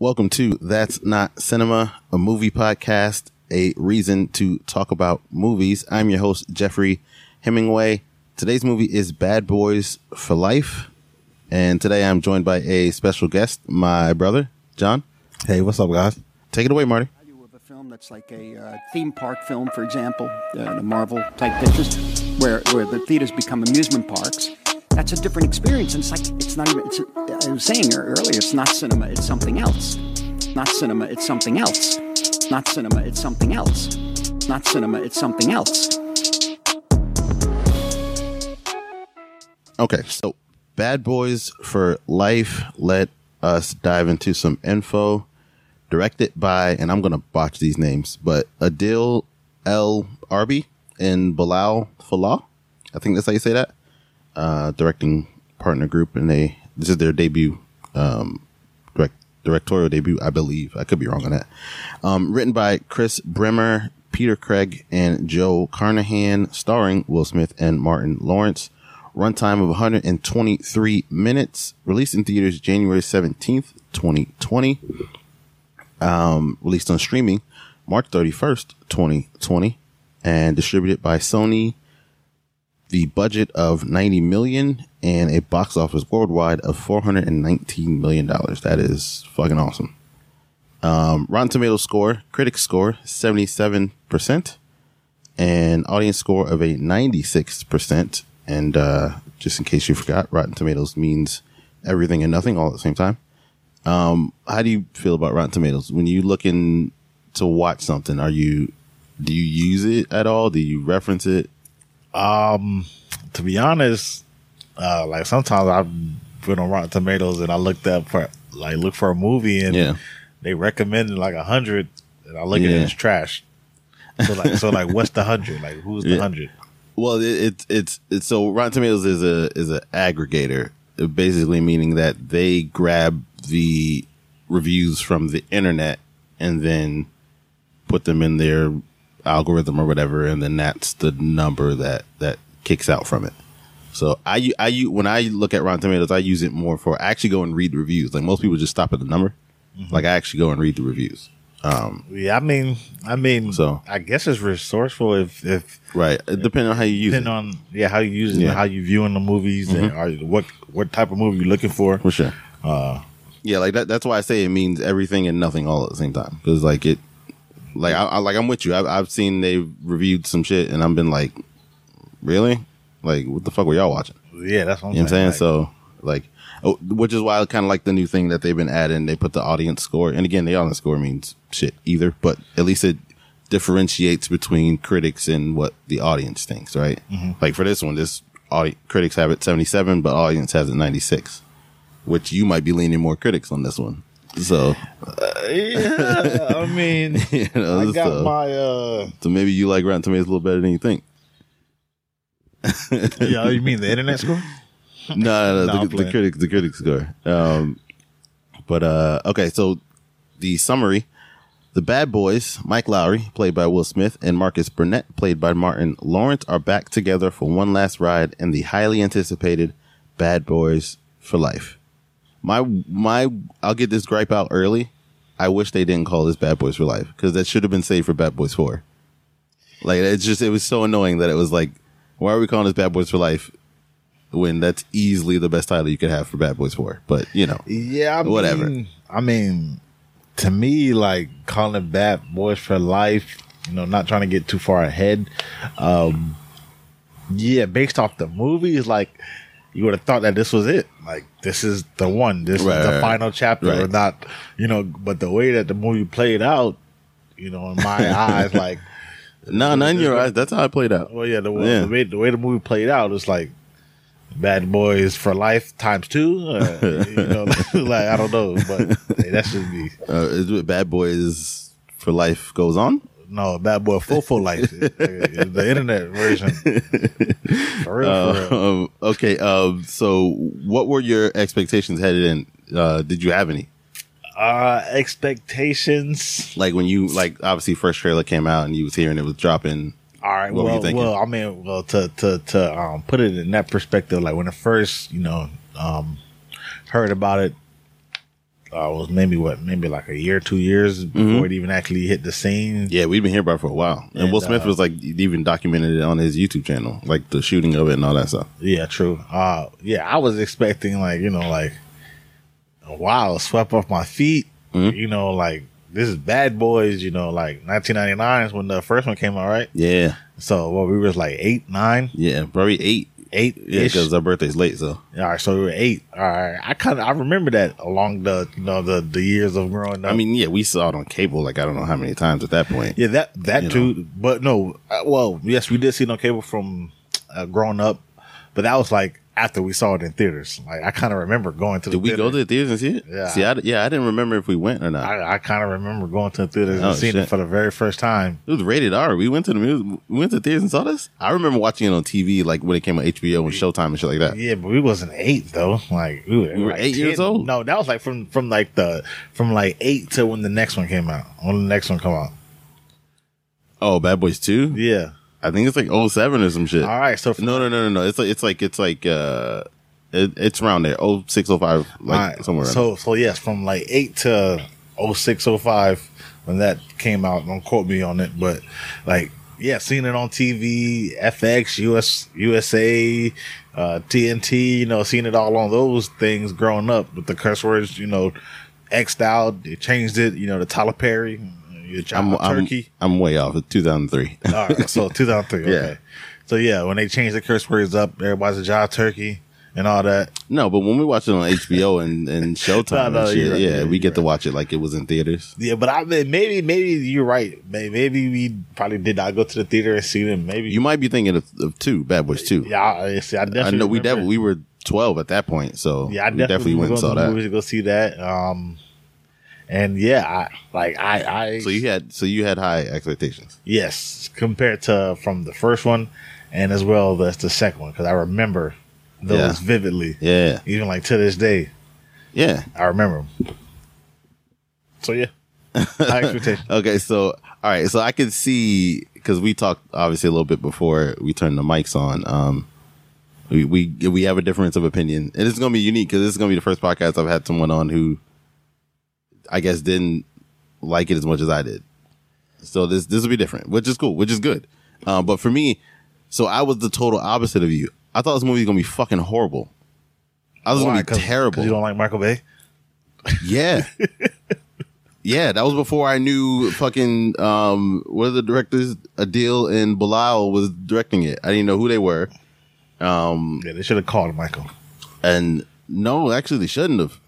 Welcome to That's Not Cinema, a movie podcast, a reason to talk about movies. I'm your host, Jeffrey Hemingway. Today's movie is Bad Boys for Life. And today I'm joined by a special guest, my brother, John. Hey, what's up, guys? Take it away, Marty. value of a film that's like a uh, theme park film, for example, uh, the Marvel type pictures, where where the theaters become amusement parks. That's a different experience, and it's like it's not even. It's, I was saying earlier, it's not cinema; it's something else. Not cinema; it's something else. Not cinema; it's something else. Not cinema; it's something else. Okay, so Bad Boys for Life. Let us dive into some info. Directed by, and I'm going to botch these names, but Adil El Arbi and Bilall Fallah. I think that's how you say that. Uh, directing partner group, and they this is their debut, um, direct directorial debut, I believe. I could be wrong on that. Um, written by Chris Bremner, Peter Craig, and Joe Carnahan, starring Will Smith and Martin Lawrence. Runtime of 123 minutes. Released in theaters January 17th, 2020. Um, released on streaming March 31st, 2020. And distributed by Sony. The budget of 90 million and a box office worldwide of 419 million dollars. That is fucking awesome. Um, Rotten Tomatoes score, critics score 77%, and audience score of a 96%. And uh, just in case you forgot, Rotten Tomatoes means everything and nothing all at the same time. Um, how do you feel about Rotten Tomatoes when you looking to watch something? Are you do you use it at all? Do you reference it? Um, to be honest, uh, like sometimes I've been on Rotten Tomatoes and I looked up for like look for a movie and Yeah. they recommended like a hundred and I look at it Yeah. and it's trash. So like, so like, what's the hundred? Like, who's the Yeah. hundred? Well, it, it's it's it's so Rotten Tomatoes is a is an aggregator, basically meaning that they grab the reviews from the internet and then put them in their algorithm or whatever, and then that's the number that that kicks out from it. So I I when I look at Rotten Tomatoes, I use it more for I actually go and read the reviews. Like most people just stop at the number. Mm-hmm. Like I actually go and read the reviews. Um, yeah, I mean, I mean, So- I guess it's resourceful if if Right, depending on how you use depending it. on yeah how you use it, Yeah. how you viewing the movies, and mm-hmm. are, what what type of movie you're looking for. For sure. Uh, Yeah, like that. That's why I say it means everything and nothing all at the same time. Because like it, like I, I like I'm with you. I've, I've seen they've reviewed some shit and I've been like, really, like what the fuck were y'all watching? yeah, that's what I'm You know what I'm saying? Like, so like, oh, which is why I kind of like the new thing that they've been adding. They put the audience score, and again, the audience score means shit either, but at least it differentiates between critics and what the audience thinks. Right? Mm-hmm. Like for this one, this audi- critics have it 77, but audience has it 96. Which you might be leaning more critics on this one. So, yeah, I mean, you know, I got so, my uh, so maybe you like Rotten Tomatoes a little better than you think. yeah. You mean the internet score? no, no, No, no the, the playing. critics, the critics score. Um, but uh, okay, so the summary: the bad boys, Mike Lowry, played by Will Smith, and Marcus Burnett, played by Martin Lawrence, are back together for one last ride in the highly anticipated Bad Boys for Life. My my, I'll get this gripe out early. I wish they didn't call this Bad Boys for Life because that should have been saved for Bad Boys Four. Like it's just it was so annoying that it was like, why are we calling this Bad Boys for Life? when that's easily the best title you could have for Bad Boys 4. But, you know, Yeah, I Whatever. Mean, I mean, to me, like calling it Bad Boys for Life. You know, not trying to get too far ahead. Um, yeah, based off the movies, like you would have thought that this was it. Like this is the one. This Right, is the right, final chapter, or not. You know, but the way that the movie played out, you know, in my eyes, like no, not in your eyes. That's how it played out. Well, yeah, the, Yeah. the way the way the movie played out is like Bad Boys for Life times two. Uh, you know, like I don't know, but hey, that should be Uh, Bad Boys for Life goes on? No Bad Boy Full Full Life, the internet version. For real, for real. Um, okay. Um, so, what were your expectations headed in? Uh, did you have any? Uh, expectations. Like when you like obviously first trailer came out and you was hearing it was dropping. All right. What well, well, I mean, well, to to to um, put it in that perspective, like when I first, you know, um, heard about it, uh, was maybe what, maybe like a year, two years before it even actually hit the scene. Yeah, we've been here about it for a while. And, And, Will Smith uh, was like even documented it on his YouTube channel, like the shooting of it and all that stuff. Yeah, true. Uh, yeah, I was expecting like you know like, wow, swept off my feet. Mm-hmm. You know, like this is Bad Boys. You know, like 1999 is when the first one came out, right? Yeah, So what we was like eight, nine, yeah, probably eight. Eight. Yeah, because our birthday's late, so all right, so we were eight. All right, I kind of I remember that along the you know the the years of growing up. I mean, yeah, we saw it on cable like I don't know how many times at that point. Yeah, that that too. But no, uh, well, yes, we did see it on cable from uh, growing up, but that was like after we saw it in theaters. Like I kind of remember going to the Did we theater. go to the theaters and see it? Yeah. See, I, yeah, I didn't remember if we went or not. I, I kind of remember going to the theaters Oh, and seeing shit. it for the very first time. it was rated R. We went to the we went to theaters and saw this. I remember watching it on TV, like when it came on HBO and Showtime and shit like that. Yeah, but we wasn't eight though. Like we were, We were like eight years old? No, that was like from from like the from like eight to when the next one came out. When the next one come out. Oh, Bad Boys Two. Yeah. I think it's like 07 or some shit. All right. So No, no, no, no, no. It's like it's like it's like uh, it, it's around there. Oh six oh five, like Alright, somewhere. around So so yes, from like eight to 0605 when that came out. Don't quote me on it, but like yeah, seeing it on TV, FX, US USA, uh, TNT. You know, seeing it all on those things growing up with the curse words. You know, X'd out. They changed it. You know, the Tyler Perry, your I'm, I'm, Turkey. I'm way off. It's 2003. All right, so 2003. Okay. Yeah. So yeah, when they changed the curse words up, everybody's a Java Turkey and all that. no, but when we watch it on HBO and, and Showtime, No, no, and shit, right, yeah, we get to watch it like it was in theaters. Yeah, but I mean, maybe maybe you're right. May- Maybe we probably did not go to the theater and see them. Maybe You might be thinking of, of two Bad Boys two. Yeah, I, see, I definitely I know we definitely we were 12 at that point, so Yeah, I we definitely, definitely went and saw that. to go see that. Um, and yeah, I like I I So you had so you had high expectations. yes compared to from the first one, and as well as the second one because I remember those Yeah. vividly. Yeah, Even like to this day, yeah. I remember them. So yeah, high expectation. Okay, so all right, so I can see because we talked obviously a little bit before we turned the mics on. Um, we we we have a difference of opinion, and it's gonna be unique because this is gonna be the first podcast I've had someone on who, I guess, didn't like it as much as I did. So this this will be different, which is cool, which is good. Um, but for me, so I was the total opposite of you. I thought this movie was gonna be fucking horrible. I was Why? gonna be terrible. you don't like Michael Bay. Yeah. yeah, that was before I knew fucking um what are the directors Adil and Bilall was directing it. I didn't know who they were. Yeah, they should have called Michael. And no, actually they shouldn't have.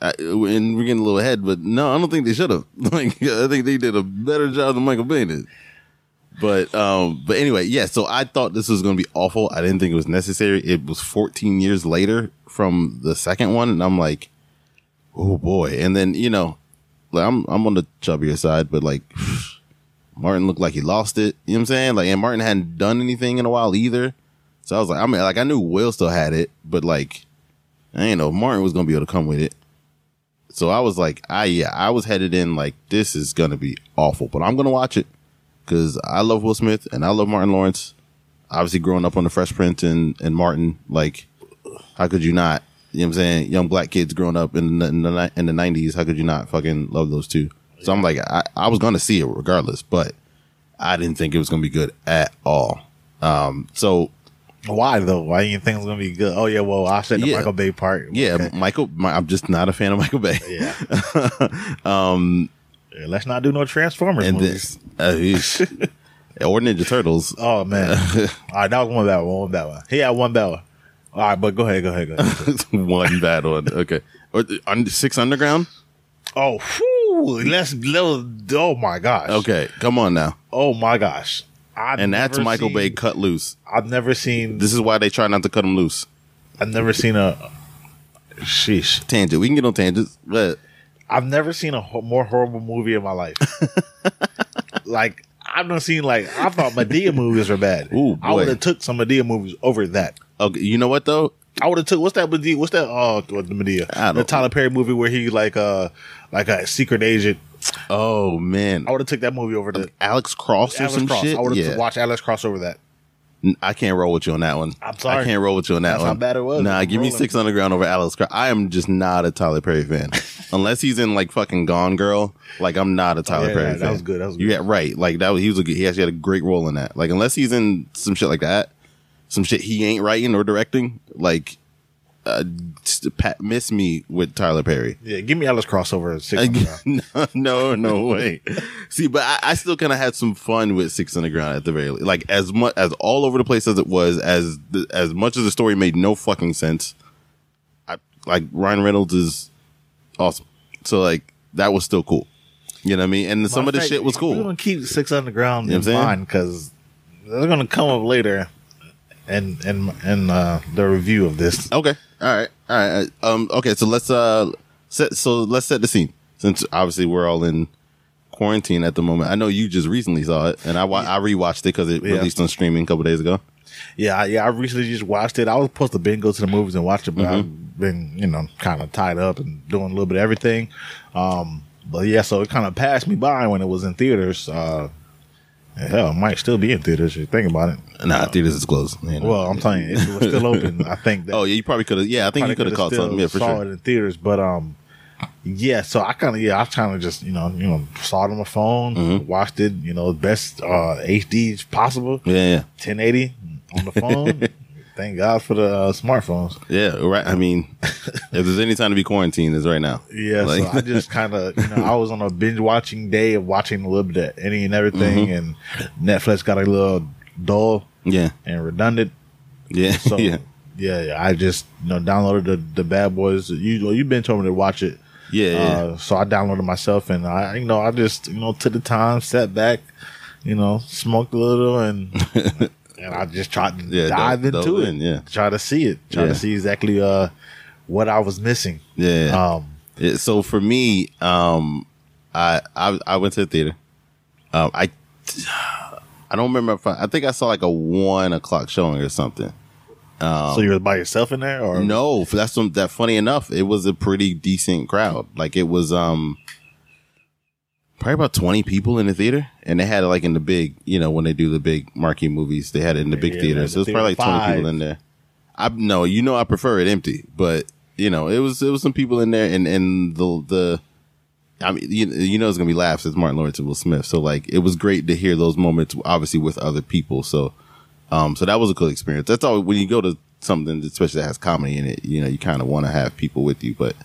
I, and we're getting a little ahead, but no, I don't think they should have. Like, I think they did a better job than Michael Bay did. But, um, but anyway, yeah. So I thought this was going to be awful. I didn't think it was necessary. It was 14 years later from the second one, and I'm like, oh boy. And then you know, like I'm I'm on the chubbier side, but like Martin looked like he lost it. You know what I'm saying? Like, and Martin hadn't done anything in a while either. So I was like, I mean, like I knew Will still had it, but like, I didn't know Martin was gonna be able to come with it. So I was like, I yeah, I was headed in like this is gonna be awful, but I'm gonna watch it because I love Will Smith and I love Martin Lawrence. Obviously, growing up on the Fresh Prince and and Martin, like, how could you not? You know what I'm saying? Young black kids growing up in the in the, in the 90s, how could you not fucking love those two? So I'm like, I, I was gonna see it regardless, but I didn't think it was gonna be good at all. Um, so Why though? Why do you think it's gonna be good? Oh yeah, well I said the Yeah. Michael Bay part. yeah, Okay. Michael, my, I'm just not a fan of Michael Bay. yeah. Yeah, let's not do no Transformers and movies. this, uh, or Ninja Turtles. oh man. All right, that was one bad one. One bad one. He had one bad one. All right, but go ahead, go ahead, go ahead. one bad one. Okay, or un- Six Underground. oh, whew, let's, let's. Oh my gosh. Okay, come on now. Oh my gosh. I've And that's Michael seen- Bay cut loose. I've never seen. This is why they try not to cut him loose. I've never seen a. Sheesh. Tangent. We can get on tangents, but I've never seen a ho- more horrible movie in my life. like I've not seen like I thought Madea movies were bad. Ooh, I would have took some Madea movies over that. okay, you know what though? I would have took what's that Madea? What's that? Oh, the Madea? The Tyler Perry movie where he like uh like a secret agent. Oh man, I would have took that movie over the um, Alex Cross or Alex some Cross. shit. I would have yeah. watched Alex Cross over that. I can't roll with you on that one. I'm sorry. I can't roll with you on that That's one. how bad it was. Nah, I'm give me rolling. Six Underground over Alex Cross. I am just not a Tyler Perry fan. Unless he's in like fucking Gone Girl, like I'm not a oh, Tyler yeah, Perry that fan. That was good, that was good. got right. Like that was he was a good, he actually had a great role in that. Like unless he's in some shit like that, some shit he ain't writing or directing, like uh, just pa- miss me with Tyler Perry. Yeah, give me Alex Cross over. Six Underground. no, no, no way. See, but I, I still kind of had some fun with Six Underground at the very least. Like as much as all over the place as it was, as the, as much as the story made no fucking sense. I like Ryan Reynolds is awesome. So like that was still cool. You know what I mean? And some of the shit was fact, We're cool. gonna keep Six Underground You know in what I'm saying? mind because they're gonna come up later, and and and uh, the review of this. Okay. All right. All right. Um. Okay. So let's uh set. So let's set the scene. Since obviously we're all in quarantine at the moment. I know you just recently saw it, and I wa- I rewatched it because it Yeah. released on streaming a couple days ago. Yeah, I- yeah. I recently just watched it. I was supposed to been go to the movies and watch it, but Mm-hmm. I've been you know kind of tied up and doing a little bit of everything. Um, but yeah, so it kind of passed me by when it was in theaters. Uh, hell, it might still be in theaters. If you think about it. Nah, theaters is closed. you know. Well, I'm telling you, it was still open, I think. That oh yeah, you probably could have. Yeah, I think you could have caught something. Yeah, for saw sure. it in theaters, but um, yeah. So I kind of yeah, I kind of just you know you know saw it on my phone, Mm-hmm. watched it, you know, best uh HD possible, Yeah, yeah, 1080 on the phone. Thank God for the uh, smartphones. yeah. Right. I mean, if there's any time to be quarantined, is right now. Yeah, Like- so I just kind of, you know, I was on a binge watching day of watching a little bit of any and everything, and Netflix got a little dull yeah, and redundant. yeah, So yeah, yeah, yeah, I just you know downloaded the the Bad Boys. You you've been told me to watch it. yeah, yeah. Uh, so I downloaded myself, and I you know I just you know took the time, sat back, you know, smoked a little, and and I just tried to Yeah, dive dove- into dove it, in, yeah. try to see it, try Yeah. to see exactly uh what I was missing. yeah. Um, so for me, um, I, I I went to the theater. Um, I I don't remember if I, I think I saw like a one o'clock showing or something. so you were by yourself in there, or Um, No, that's some, that. Funny enough, it was a pretty decent crowd. Like it was um probably about twenty people in the theater, and they had it like in the big, you know, when they do the big marquee movies, they had it in the big Yeah, theater. like So it was probably like theater twenty people in there. I no, you know, I prefer it empty, but you know, it was it was some people in there, and and the the. I mean, you, you know, it's gonna be laughs. It's Martin Lawrence and Will Smith, so like, it was great to hear those moments, obviously with other people. So, um, so that was a cool experience. That's all when you go to something, especially that has comedy in it. You know, you kind of want to have people with you, but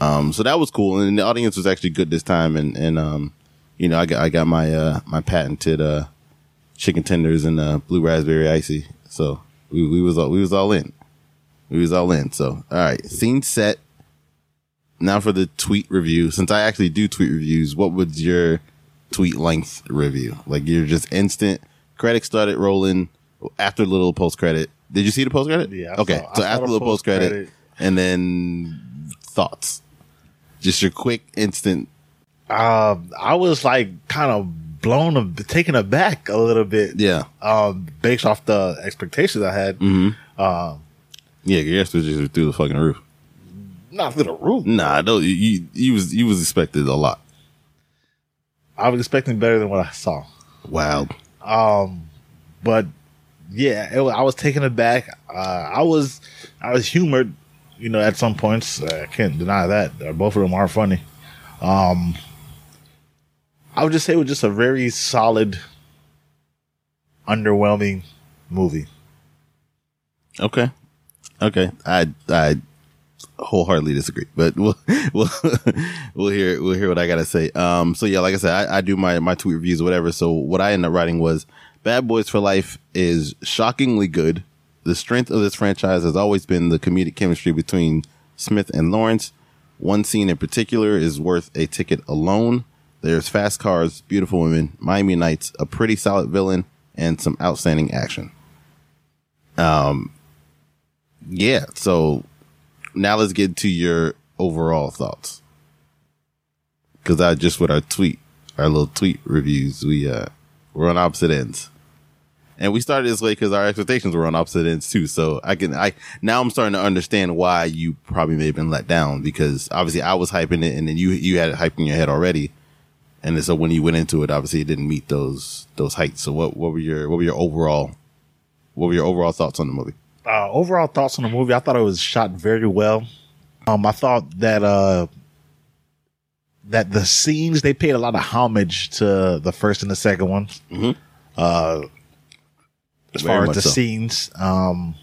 um, so that was cool, and the audience was actually good this time. And and um, you know, I got I got my uh my patented uh chicken tenders and uh blue raspberry icy. So we we was all we was all in. We was all in. So all right, scene set. Now for the tweet review. Since I actually do tweet reviews, what would your tweet length review? Like you're just instant. Credits started rolling after little post credit. Did you see the post credit? Yeah, I Okay. saw- so after the post credit, and then thoughts. Just your quick, instant. um, I was like kind of blown, ab- taken aback a little bit, Yeah. um, based off the expectations I had. Mm-hmm. Um, Yeah, your expectations were through the fucking roof. not through the roof. Nah, no, you, you, you was you was expected a lot. I was expecting better than what I saw. Wow. Um, but yeah, it, I was taken aback. Uh, I was, I was humored, you know, at some points. I can't deny that. Uh, both of them are funny. Um, I would just say it was just a very solid, underwhelming movie. Okay. Okay. I I wholeheartedly disagree, but we'll we'll we'll hear we'll hear what I gotta say. Um. So yeah, like I said, I, I do my my tweet reviews or whatever. So what I ended up writing was Bad Boys for Life is shockingly good. The strength of this franchise has always been the comedic chemistry between Smith and Lawrence. One scene in particular is worth a ticket alone. There's fast cars, beautiful women, Miami Nights, a pretty solid villain, and some outstanding action. Um, yeah. So now let's get to your overall thoughts. Cause I just with our tweet, our little tweet reviews, we, uh, we're on opposite ends. And we started this way because our expectations were on opposite ends too. So I can, I, now I'm starting to understand why you probably may have been let down because obviously I was hyping it and then you, you had it hyped in your head already. And so when you went into it, obviously it didn't meet those, those heights. So what, what were your, what were your overall what were your overall thoughts on the movie? uh, overall thoughts on the movie. I thought it was shot very well. Um, I thought that uh, that the scenes they paid a lot of homage to the first and the second one. Mhm. Uh, as Very far as the so. scenes, um,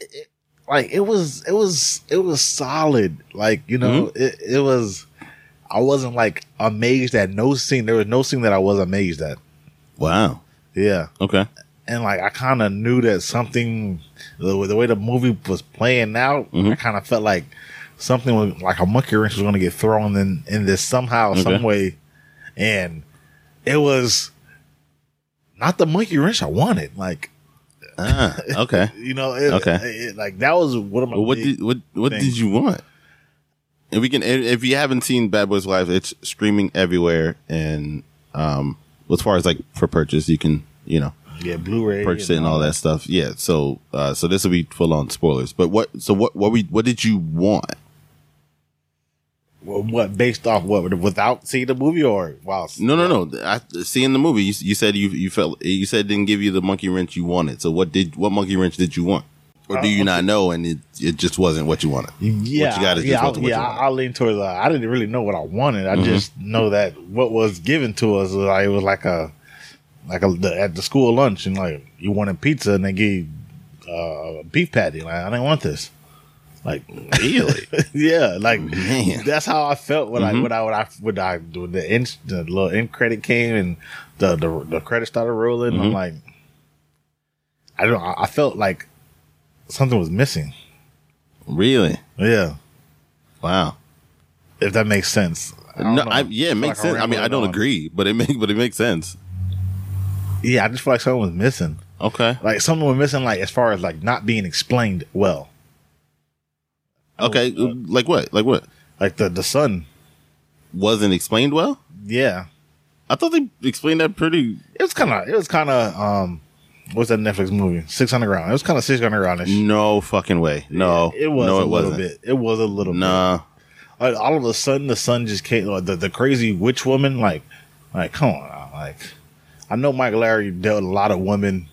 it, like it was, it was, it was solid. Like you know, Mm-hmm. it, it was. I wasn't like amazed at no scene. There was no scene that I was amazed at. Wow. Yeah Okay. and like I kind of knew that something, the, the way the movie was playing out, Mm-hmm. I kind of felt like something was like a monkey wrench was going to get thrown in in this somehow, Okay. some way, and it was not the monkey wrench I wanted. Like Ah, okay. you know, it, Okay. it- like that was one of my Well, what did what what did you want? If we can, if you haven't seen Bad Boys Live, it's streaming everywhere, and um, as far as like for purchase, you can you know yeah Blu-ray purchase it and all that stuff. Yeah. So uh, so this will be full on spoilers. But what? So what? What we? What did you want? What, what based off what without seeing the movie or while No, no, no. I, seeing the movie, you, you said you you felt you said it didn't give you the monkey wrench you wanted. So what did what monkey wrench did you want, or do you not know and it it just wasn't what you wanted? Yeah, What you got is yeah, what- I, yeah. I, I lean towards. Uh, I didn't really know what I wanted. Mm-hmm. I just know that what was given to us was like it was like a like a the, at the school lunch and like you wanted pizza and they gave uh, a beef patty. Like I didn't want this. Like Really? yeah, like Man. that's how I felt when Mhm. I when I when I when I when the end the little end credit came and the the, the credit started rolling. I'm Mhm. like, I don't. know, I I felt like something was missing. Really? Yeah, Wow. if that makes sense. I No. I, yeah, it makes like I'm sense. I mean, I don't on. agree, but it make but it makes sense. Yeah, I just feel like something was missing. Okay. Like something was missing, like as far as like not being explained well. Okay. uh, like what? Like what? Like the the sun. Wasn't explained well. Yeah, I thought they explained that pretty. it was kind of it was kind of um, what's that Netflix movie? Six Underground. It was kind of Six Undergroundish. No fucking way. No, it was No, a it little wasn't. bit. It was a little bit. Nah. Like, all of a sudden, the sun just came. Like, the the crazy witch woman. Like, like come on, now, like I know Mike Larry dealt a lot of women.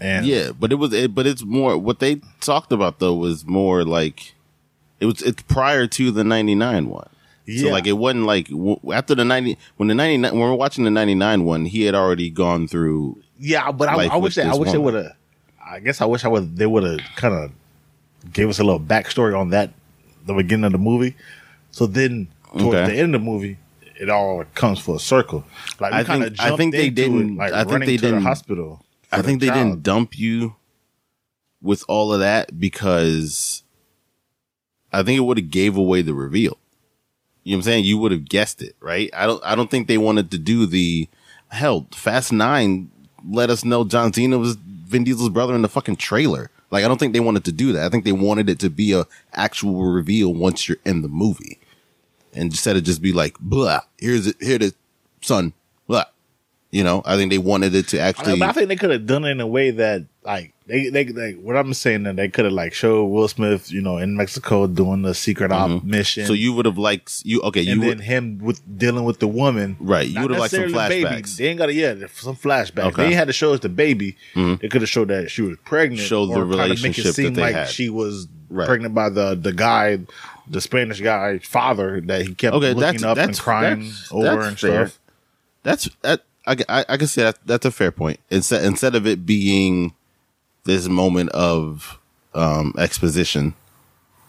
And Yeah, but it was. It, but it's more. What they talked about though was more like it was. It's prior to the '99 one. So like it wasn't like w- after the ninety when the ninety nine when we're watching the ninety nine one, he had already gone through. Yeah, but I, I wish I wish they would have. I guess I wish I would. They would have kind of gave us a little backstory on that, the beginning of the movie. So then, towards Okay. the end of the movie, it all comes full circle. Like we I kind think- of I think they didn't- Like I think they to the didn't- hospital. I think the they child. didn't dump you with all of that because I think it would have gave away the reveal. You know what I'm saying? You would have guessed it, right? I don't I don't think they wanted to do the hell, Fast Nine let us know John Cena was Vin Diesel's brother in the fucking trailer. Like I don't think they wanted to do that. I think they wanted it to be a actual reveal once you're in the movie. And instead of just be like, blah, here's it here the son. You know, I think they wanted it to I, actually I think they could have done it in a way that, like, they, they, they what I'm saying that they could have like showed Will Smith, you know, in Mexico doing the secret op mission. Mm-hmm. So you would have liked you okay, you and then him with dealing with the woman. Right, you would've liked some necessarily the baby. flashbacks. They ain't got to yeah, some flashbacks. Okay. Mm-hmm. They ain't had to show us the baby. They could have showed that she was pregnant. Show the relationship that seem they like had. she was Right. pregnant by the the guy, the Spanish guy father that he kept okay, looking up that's and crying that's, over that's and fair. stuff. That's that I, I I can say that that's a fair point. Instead instead of it being this moment of um exposition,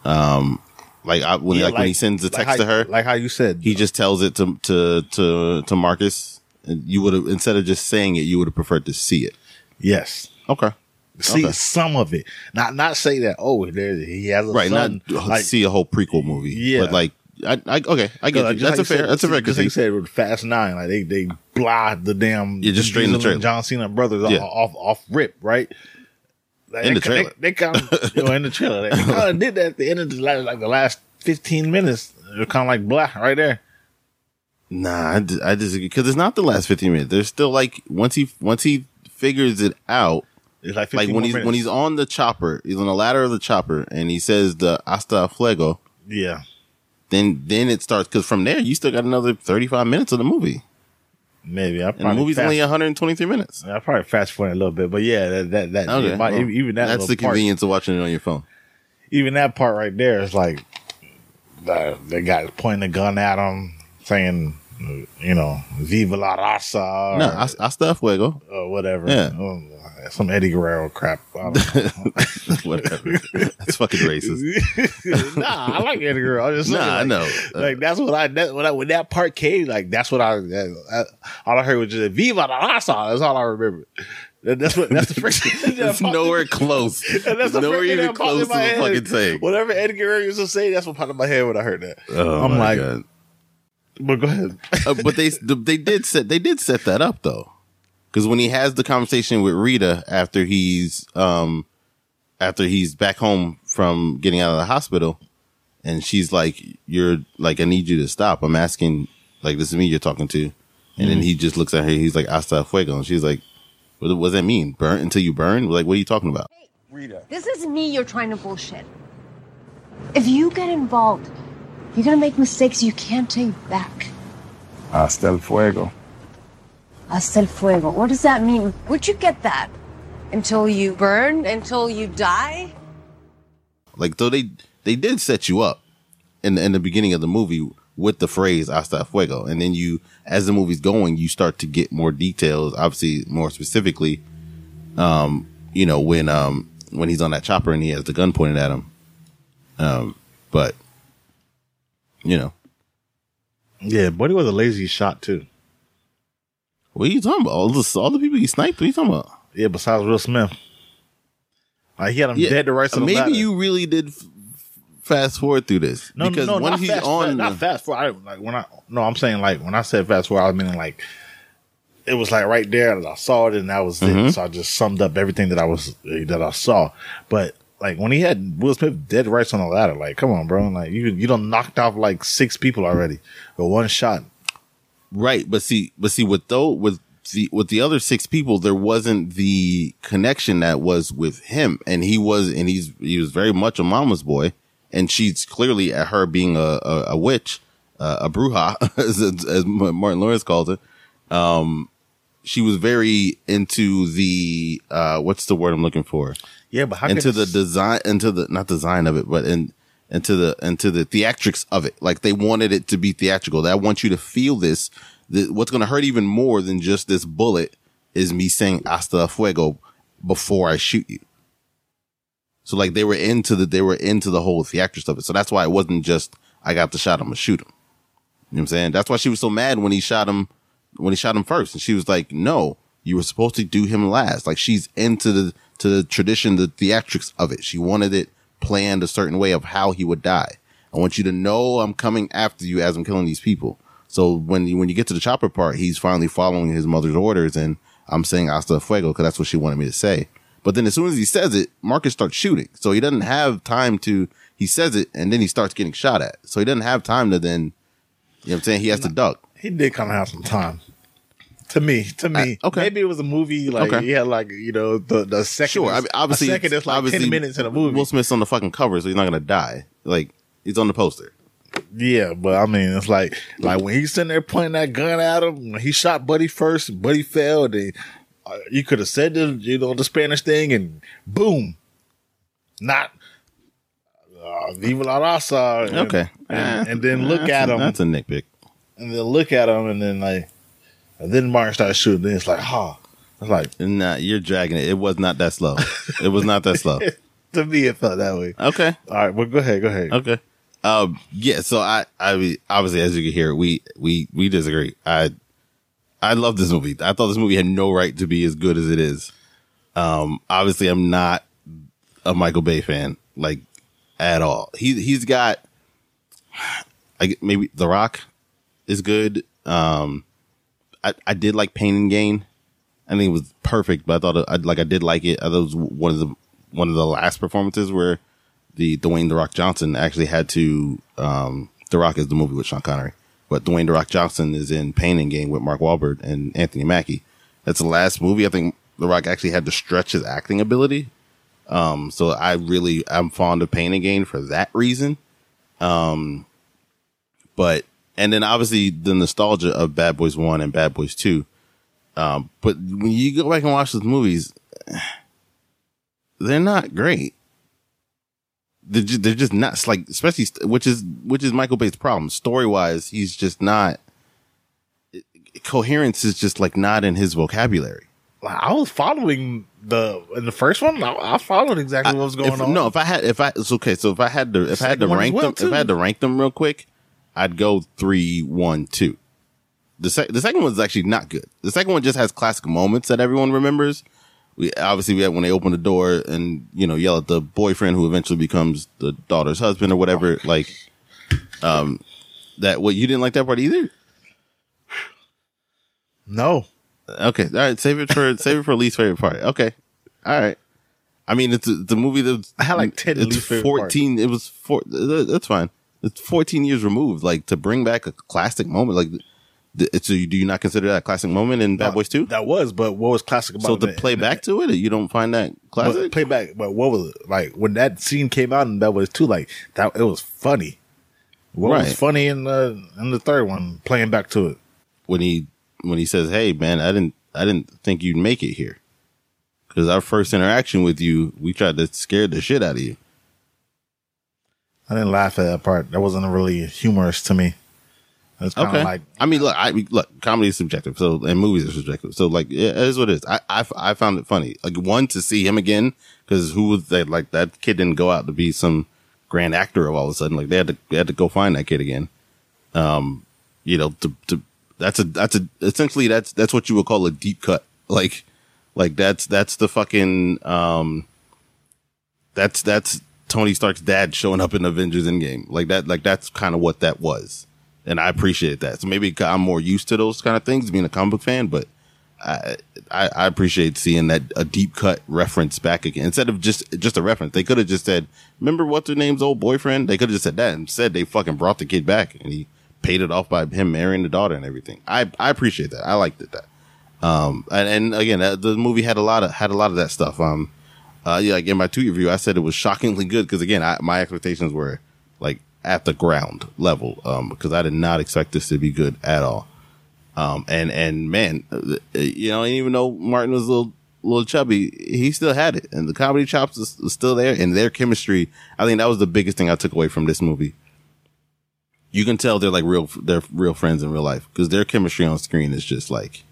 um like I, when Yeah, like, when he sends the like text how- to her, like how you said, he just tells it to to to to Marcus. And you would have instead of just saying it, you would have preferred to see it. yes. Okay, See Okay. some of it, not not say that. Oh, there he has a right? son. not like, see a whole prequel movie, Yeah. But like, I, I okay, I get like, you. That's a like you fair. said- That's a fair you critique. said with Fast Nine, like they they blah the damn Yeah, just straight in the trailer. John Cena brothers Yeah. off, off rip right. Like, In they, the trailer. they, they kind of you know in the trailer. They, kind of did that at the end of the last, like the last fifteen minutes. They're kind of like blah right there. Nah, I, dis- I disagree because it's not the last fifteen minutes. There's still like once he once he figures it out, It's like like when he's minutes. when he's on the chopper, he's on the ladder of the chopper, and he says the "hasta fuego." yeah. Then then it starts because from there you still got another thirty five minutes of the movie. maybe. I And the movie's fast, only 123 minutes. I probably fast forward a little bit, but yeah, that that, that Okay, might- well, even that that's the part, convenience of watching it on your phone. even that part right there is like the the guy pointing a gun at him, saying, you know, "Viva la raza" or, No, hasta fuego. or whatever. Yeah. Oh, some Eddie Guerrero crap. I don't know. Whatever. That's fucking racist. nah, I like Eddie Guerrero. I'm just Nah, I know. Like that's what I that, when, I when that part came, like that's what I, that, I all I heard was just "Viva la raza." That's all I remember. That's what that's the first. thing that It's popped- nowhere close. that's the nowhere first thing even close to the head. fucking thing. Whatever Eddie Guerrero used to say, that's what popped in my head when I heard that. Oh I'm my like, god. but go ahead. Uh, but they they did set they did set that up though, because when he has the conversation with Rita after he's um after he's back home from getting out of the hospital, and she's like, "You're like, I need you to stop. I'm asking, like, this is me you're talking to," and then he just looks at her. He's like, "Hasta fuego," and she's like, "What, what does that mean? Burn until you burn? Like, what are you talking about?" Rita. This is me you're trying to bullshit. If you get involved, you're gonna make mistakes you can't take back. Hasta el fuego. Hasta el fuego. What does that mean? Where'd you get that? Until you burn? Until you die? Like, though they they did set you up in the in the beginning of the movie with the phrase "hasta fuego," and then you, as the movie's going, you start to get more details. Obviously, more specifically, um, you know, when um when he's on that chopper and he has the gun pointed at him. Um, but you know, Yeah, Buddy was a lazy shot too. What are you talking about? All the all the people he sniped. What are you talking about? Yeah, besides Will Smith. Like he had him Yeah, dead to rights maybe ladder. you really did f- fast forward through this No, because no, when not he's fast, on, not fast forward. I, like when I no, I'm saying like when I said fast forward, I was meaning like it was like right there that I saw it and that was Mm-hmm. it. So I just summed up everything that I was that I saw. But like when he had Will Smith dead rights on the ladder, like come on, bro, like you you don't knocked off like six people already with one shot. Right, but see, but see, with though with the with the other six people, there wasn't the connection that was with him, and he was, and he's he was very much a mama's boy, and she's clearly at her being a a, a witch, uh, a bruja, as, as Martin Lawrence calls it. Um, she was very into the uh, what's the word I'm looking for? Yeah, but how into the design into the not design of it but in into the into the theatrics of it. Like they wanted it to be theatrical. I want you to feel this the, what's going to hurt even more than just this bullet is me saying hasta fuego before i shoot you. So like they were into the they were into the whole theatrics of it. So that's why it wasn't just i got the shot i'm gonna shoot him. You know what i'm saying? That's why she was so mad when he shot him when he shot him first. And she was like no you were supposed to do him last. Like she's into the to the tradition the theatrics of it. She wanted it planned a certain way of how he would die. I want you to know i'm coming after you as i'm killing these people. So when you when you get to the chopper part he's finally following his mother's orders and i'm saying hasta fuego because that's what she wanted me to say. But then as soon as he says it marcus starts shooting. So he doesn't have time to he says it and then he starts getting shot at. So he doesn't have time to then you know what i'm saying? He has to duck. He did kind of have some time. To me, to me, Uh, okay. Maybe it was a movie like Okay. he had like you know the the second. Sure, I mean, obviously, second is like obviously, ten minutes in a movie. Will Smith's on the fucking cover, so he's not gonna die. Like he's on the poster. Yeah, but I mean, it's like like when he's sitting there pointing that gun at him. When he shot Buddy first, Buddy fell. Then uh, you could have said the you know the Spanish thing, and boom, not uh, "Viva la raza." and- Okay, and, Eh, and then look that's at a, him, That's a nitpick. and then look at him, and then like, and then Martin started shooting. Then it's like, ha, it's like Nah, you're dragging it. It was not that slow. it was not that slow. to me, it felt that way. Okay, All right, well, go ahead, go ahead. okay. Um, yeah. So I, I mean, obviously, as you can hear, we we we disagree. I I love this movie. I thought this movie had no right to be as good as it is. Um, obviously, I'm not a Michael Bay fan, like at all. He he's got, I get- maybe The Rock is good. Um, I I did like Pain and Gain. I think it was perfect, but I thought I like I did like it. I thought it was one of the one of the last performances where the Dwayne the Rock Johnson actually had to. Um, the Rock is the movie with Sean Connery, but Dwayne the Rock Johnson is in Pain and Gain with Mark Wahlberg and Anthony Mackie. That's the last movie I think the Rock actually had to stretch his acting ability. Um, so I really I'm fond of Pain and Gain for that reason. Um, but and then obviously the nostalgia of Bad Boys One and Bad Boys Two. Um, but when you go back and watch those movies, they're not great. They're just, they're just not like, especially which is which is Michael Bay's problem. Story wise, he's just not. Coherence is just like not in his vocabulary. Like, I was following the in the first one. I, I followed exactly what was going if, on. No, if I had, if I, it's okay. So if I had to, if I had to Second one as rank them, if I had to rank them real quick, I'd go three, one, two. The sec- the second one's actually not good. The second one just has classic moments that everyone remembers. We obviously we had when they open the door and you know yell at the boyfriend who eventually becomes the daughter's husband or whatever. Like, um, that what you didn't like that part either. no, Okay, all right. Save it for save it for least favorite part. Okay, all right. I mean, it's the movie that's I had like 10 It's fourteen. It was four. That's fine. It's fourteen years removed. Like to bring back a classic moment. Like, so do you not consider that a classic moment in Bad Boys Two? that was. But what was classic about So to it? play back to it, you don't find that But classic? play back. But what was it like when that scene came out in Bad Boys Two? Like that, it was funny. What was funny in the in the third one? Playing back to it. when he when he says, "Hey, man, I didn't I didn't think you'd make it here." Because our first interaction with you, we tried to scare the shit out of you. I didn't laugh at that part. That wasn't really humorous to me. It's kind of Okay. like I mean, look, I look, comedy is subjective, so and movies are subjective. So like, it is what it is. I, I, I found it funny. Like one to see him again because who was that? Like that kid didn't go out to be some grand actor all of a sudden. Like they had to they had to go find that kid again. Um, you know, to to that's a that's a essentially that's that's what you would call a deep cut. Like like that's that's the fucking um that's that's Tony Stark's dad showing up in Avengers Endgame. Like that like that's kind of what that was. And I appreciate that. So maybe I'm more used to those kind of things being a comic book fan, but I, I I appreciate seeing that a deep cut reference back again instead of just just a reference. They could have just said, "Remember what's her name's old boyfriend?" They could have just said that and said they fucking brought the kid back and he paid it off by him marrying the daughter and everything. I I appreciate that. I liked it that. Um and, and again, the movie had a lot of had a lot of that stuff. Um, uh, yeah, like in my tweet review, I said it was shockingly good because again, I, my expectations were like at the ground level. Um, because I did not expect this to be good at all. Um, and, and man, uh, you know, even though Martin was a little, little chubby, he still had it. And the comedy chops is, is still there. And their chemistry, I think that was the biggest thing I took away from this movie. You can tell they're like real, they're real friends in real life because their chemistry on screen is just like,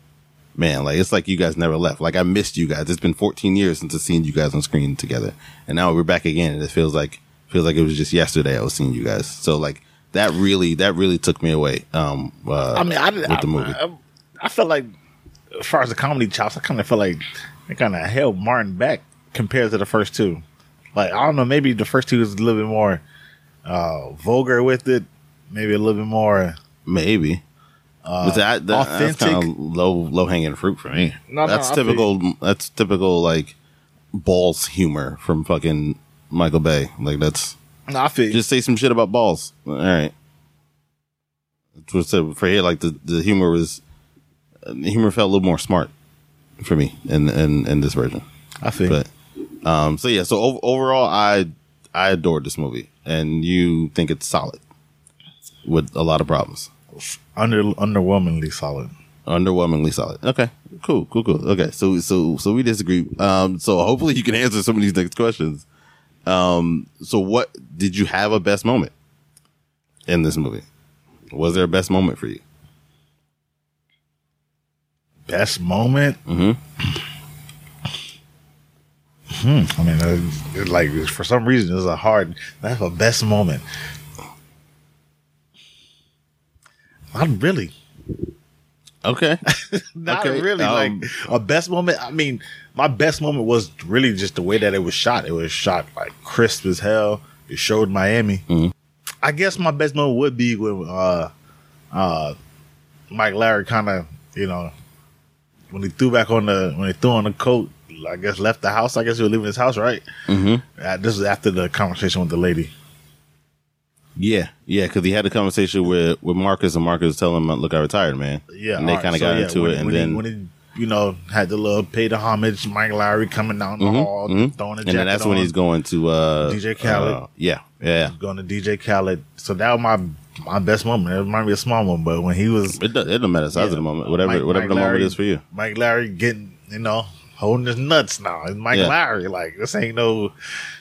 man, like it's like you guys never left. Like I missed you guys. It's been 14 years since I've seen you guys on screen together. And now we're back again. And it feels like, feels like it was just yesterday I was seeing you guys. So like that really, that really took me away. Um, uh, I mean, I, with I, the movie. I, I felt like, as far as the comedy chops, I kind of felt like they kind of held Martin back compared to the first two. Like, I don't know, maybe the first two was a little bit more uh, vulgar with it, maybe a little bit more. Maybe. But that, that that's authentic. kind of low low hanging fruit for me. No, no, that's I feel typical. That's typical like balls humor from fucking Michael Bay. Like that's No, I feel just say some shit about balls. All right. That's what I said for here. Like the the humor was uh, the humor felt a little more smart for me in in in this version. I feel But um, so yeah. So ov- overall, I I adored this movie, and you think it's solid with a lot of problems. Under underwhelmingly solid. underwhelmingly solid. Okay, cool, cool, cool. Okay, so so so we disagree. Um, so hopefully you can answer some of these next questions. Um, so what did you have a best moment in this movie? Was there a best moment for you? Best moment. Mm-hmm. Hmm. I mean, uh, it's like for some reason, it's a hard. That's a best moment. Not really. Okay, Not Okay, really. um, like a best moment. I mean, my best moment was really just the way that it was shot. It was shot like crisp as hell. It showed Miami. I guess my best moment would be when uh, uh, Mike Larry kind of you know when he threw back on the when he threw on the coat. I guess left the house. I guess he was leaving his house, right? Mm-hmm. Uh, this was after the conversation with the lady. Yeah, yeah, because he had a conversation with with Marcus, and Marcus was telling him, "Look, I retired, man." Yeah, and they kind of so got yeah, into when- it, and when he- then when he, you know had the little pay the homage, Mike Lowry coming down the hall, mhm. throwing a jacket, and then that's when he's going to uh, DJ Khaled. uh, yeah, yeah, going to DJ Khaled. So that was my my best moment. It might be a small one, but when he was It, does, it doesn't matter the size of the moment. Whatever, Mike- whatever Mike the moment is for you. Mike Larry getting, you know, holding his nuts now. It's Mike Yeah. Larry. Like this ain't no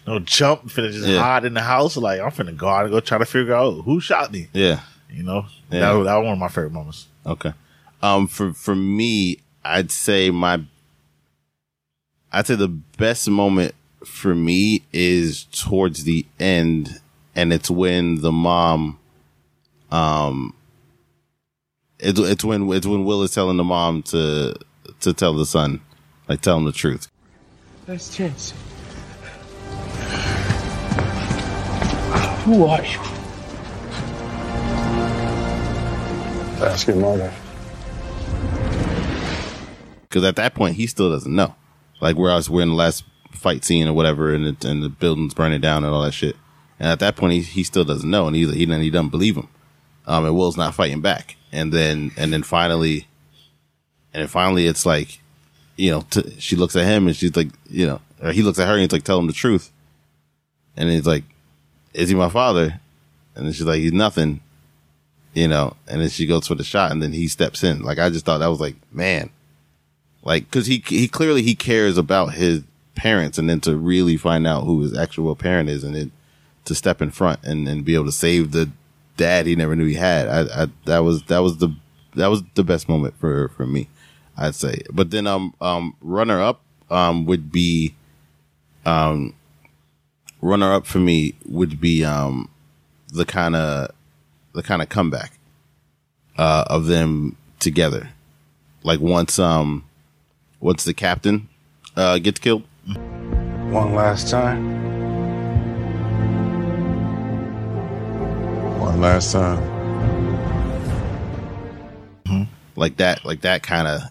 no jump finna just Yeah. hide in the house. Like I'm finna go out and go try to figure out who shot me. Yeah. You know? Yeah. That, was, that was one of my favorite moments. Okay. Um, for for me, I'd say my, I'd say the best moment for me is towards the end, and it's when the mom, um, it's it's when it's when Will is telling the mom to to tell the son, like tell him the truth. Last chance. Who are you? Ask your mother. because at that point he still doesn't know. Like where I was, we're in the last fight scene or whatever, and, it, and the building's burning down and all that shit. And at that point, he, he still doesn't know, and he he doesn't, he doesn't believe him. Um, and Will's not fighting back. And then and then finally, and then finally, it's like, you know, t- she looks at him and she's like, you know, or he looks at her and he's like, tell him the truth. And he's like, is he my father? And then she's like, he's nothing. You know, and then she goes for the shot, and then he steps in. Like I just thought that was like, man, like because he he clearly he cares about his parents and then to really find out who his actual parent is and then to step in front and, and be able to save the dad he never knew he had I, I that was that was the that was the best moment for for me i'd say but then um um runner up um would be um runner up for me would be um the kind of the kind of comeback uh of them together like once um once the captain uh gets killed One last time. One last time. hmm, like that like that kind of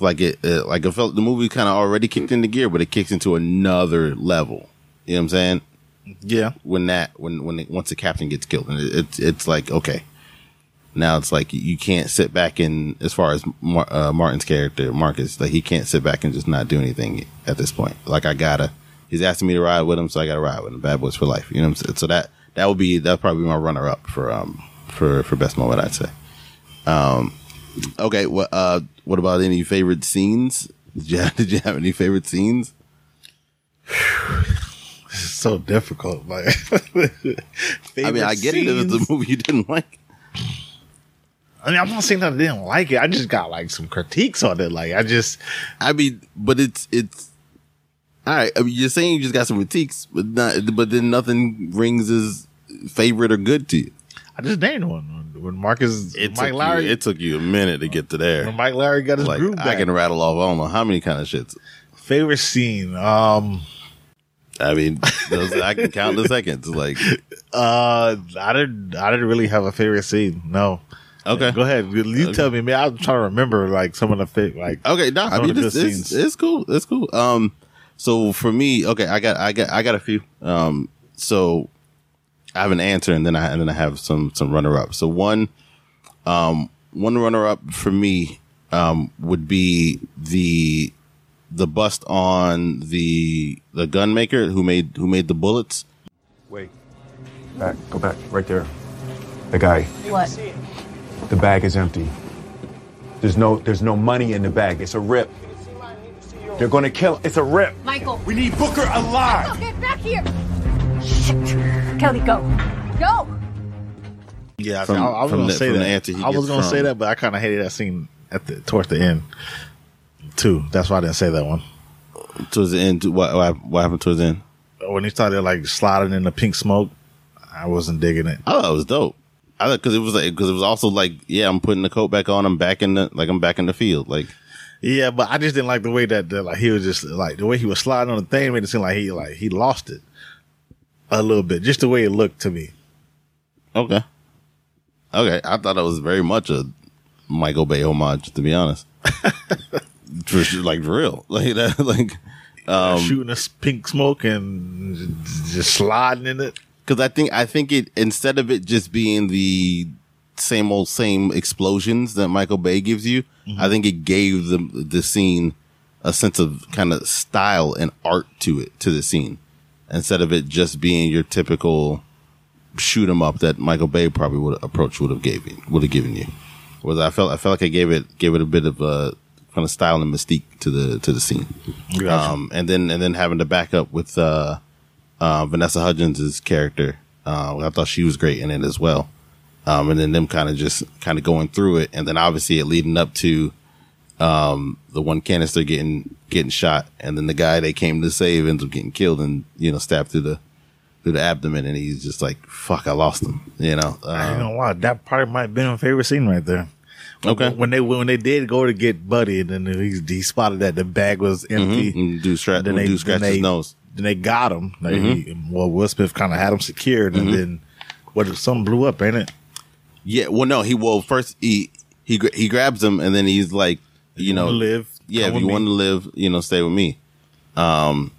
like it uh, like it felt the movie kind of already kicked into gear but it kicks into another level. You know what i'm saying? Yeah. when that when when it, once the captain gets killed and it, it's it's like okay. Now it's like you can't sit back and as far as Mar- uh, martin's character marcus like he can't sit back and just not do anything at this point. Like i gotta he's asking me to ride with him so i gotta ride with him. Bad boys for life you know what i'm saying? So that that would be that'd probably be my runner up for um for for best moment i'd say. Um okay what uh what about any favorite scenes did you have, did you have any favorite scenes It's so difficult. Like i mean i get it if it's a movie you didn't like I mean, I'm not saying that I didn't like it. I just got like some critiques on it. Like I just I mean, but it's it's all right. I mean, you're saying you just got some critiques, but not, but then nothing rings as favorite or good to you. I just named one when, Marcus It Mike took Larry you, it took you a minute to get to there. when Mike Larry got his Like groove I back. can rattle off I don't know how many kind of shits. Favorite scene. Um I mean, those, I can count the seconds. Like uh I didn't I didn't really have a favorite scene. No. okay, Go ahead. You tell me, man. I'm trying to remember like some of the fa- like Okay, no, I mean it's, it's, it's cool. It's cool. Um, so for me, okay, I got, I got, I got a few. Um, so I have an answer, and then I and then I have some some runner up. So one, um, one runner up for me, um, would be the the bust on the the gun maker who made who made the bullets. Wait. Back. Go back. Right there. The guy. What? The bag is empty. There's no there's no money in the bag. It's a rip. They're gonna kill it's a rip. Michael. We need Booker alive. Get back here! Shit. Kelly, go. Go! yeah. From- I, I was gonna the- say that. the he I was gonna say that, but I kind of hated that scene at the towards the end too. That's why I didn't say that one. Towards the end, what what, what happened towards the end? When he started like sliding in the pink smoke, I wasn't digging it. Oh, I thought it was dope. I thought because it was like because it was also like yeah, I'm putting the coat back on. I'm back in the like I'm back in the field. Like Yeah, but I just didn't like the way that, that like he was just like the way he was sliding on the thing made it seem like he like he lost it a little bit. Just the way it looked to me. okay, okay. I thought it was very much a Michael Bay homage. To be honest, for like for real, like that, like Um, shooting a pink smoke and just sliding in it. because I think I think it instead of it just being the same old same explosions that Michael Bay gives you, I think it gave the the scene a sense of kind of style and art to it to the scene instead of it just being your typical shoot 'em up that Michael Bay probably would approach would have gave you would have given you. Was I felt I felt like I gave it gave it a bit of a kind of style and mystique to the to the scene. Gotcha. Um, and then and then having to back up with uh, uh, Vanessa Hudgens' character, uh, I thought she was great in it as well. Um, and then them kind of just kind of going through it, and then obviously it leading up to um, the one canister getting getting shot, and then the guy they came to save ends up getting killed and you know stabbed through the through the abdomen, and he's just like, "Fuck, I lost him," you know. I ain't Um, gonna lie, that probably might have been my favorite scene right there. Okay. When they when they did go to get Buddy, and then he, he spotted that the bag was empty. and dude, stra- Then they- dude scratched then his they- nose. Then they got him. Like Mm-hmm. he, well, Will Smith kind of had him secured, and then what? Something blew up, ain't it? Yeah, well, no, he well first he he he grabs him, and then he's like, you know, live, Yeah, if you want to live, you know, stay with me. Um,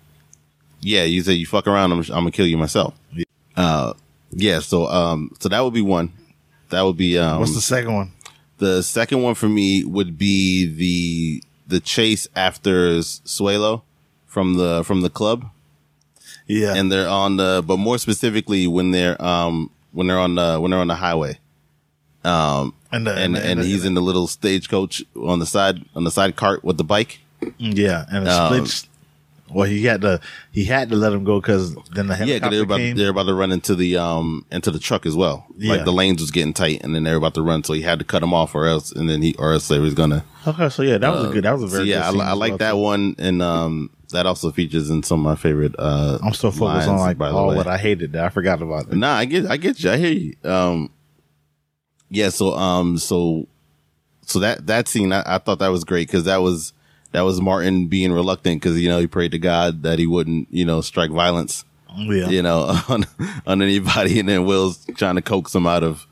yeah, you say you fuck around, I'm, I'm gonna kill you myself. Uh, yeah, so um, so that would be one. That would be um, What's the second one? the second one for me would be the the chase after Zway-Lo from the from the club, Yeah, and they're on the but more specifically when they're um when they're on the when they're on the highway. Um, and the, and and he's in the little stagecoach on the side on the side cart with the bike. yeah, and Um, splits. Well, he had to he had to let him go because then the Yeah, because they're about they're about to run into the um into the truck as well. Yeah. Like the lanes was getting tight, and then they're about to run, so he had to cut them off, or else, and then he or else they was gonna. Okay, so yeah, that was a good. That was a So very. yeah, good I, I like well, that too. one, and um that also features in some of my favorite. uh I'm still focused on like by the all way. what I hated that I forgot about. It. Nah, I get, I get you. I hear you. Um, yeah. So, um, so, so that that scene, I, I thought that was great because that was that was Martin being reluctant because you know he prayed to God that he wouldn't, you know, strike violence, Yeah, you know, on on anybody, and then Will's trying to coax him out of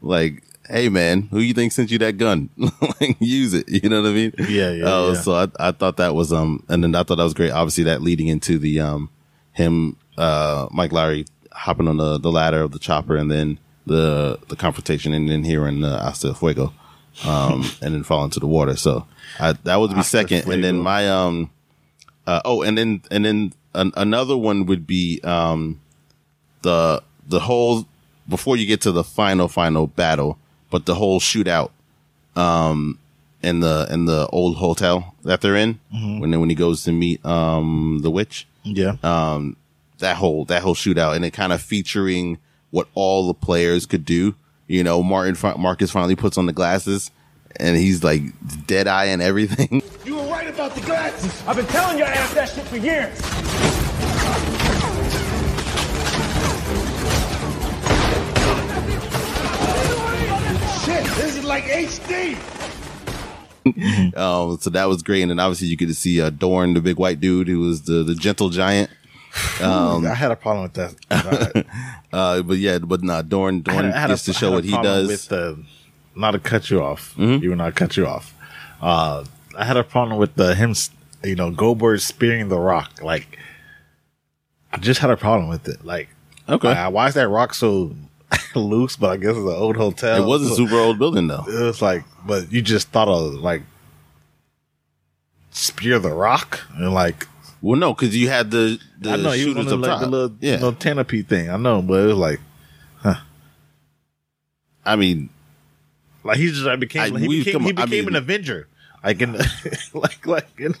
like. Hey man, who you think sent you that gun? like, use it. You know what I mean? Yeah, yeah, Oh, yeah. so I, I thought that was um, and then I thought that was great. Obviously, that leading into the um, him uh, Mike Lowrey hopping on the, the ladder of the chopper, and then the the confrontation, and then hearing uh, Hasta Fuego, um, and then fall into the water. So I, that would be Hasta second, and then my um, uh, oh, and then and then an, another one would be um, the the whole before you get to the final final battle, but the whole shootout um in the in the old hotel that they're in when when he goes to meet um the witch. Yeah. um that whole that whole shootout. And it kind of featuring what all the players could do you know martin marcus finally puts on the glasses and he's like dead eye and everything You were right about the glasses. I've been telling your ass that shit for years. Shit, this is like HD. um so that was great and then obviously you get to see uh dorn the big white dude who was the the gentle giant I had a problem with that. Uh but yeah but nah dorn I had dorn I had gets to show what he does With the, not to cut you off, Mm-hmm. even I cut you off. Uh, I had a problem with the him, you know, Goldberg spearing the rock. Like, I just had a problem with it. Like, okay uh, why is that rock so loose? But I guess it's an old hotel. it was a So- super old building though It was like, but you just thought of like spear the rock and like well no because you had the the I know he was shooters on the, up like, top the little, yeah little canopy thing. I know, but it was like, huh? i mean like he just like became I- he became, come he on, I mean- an Avenger. Like in like like in,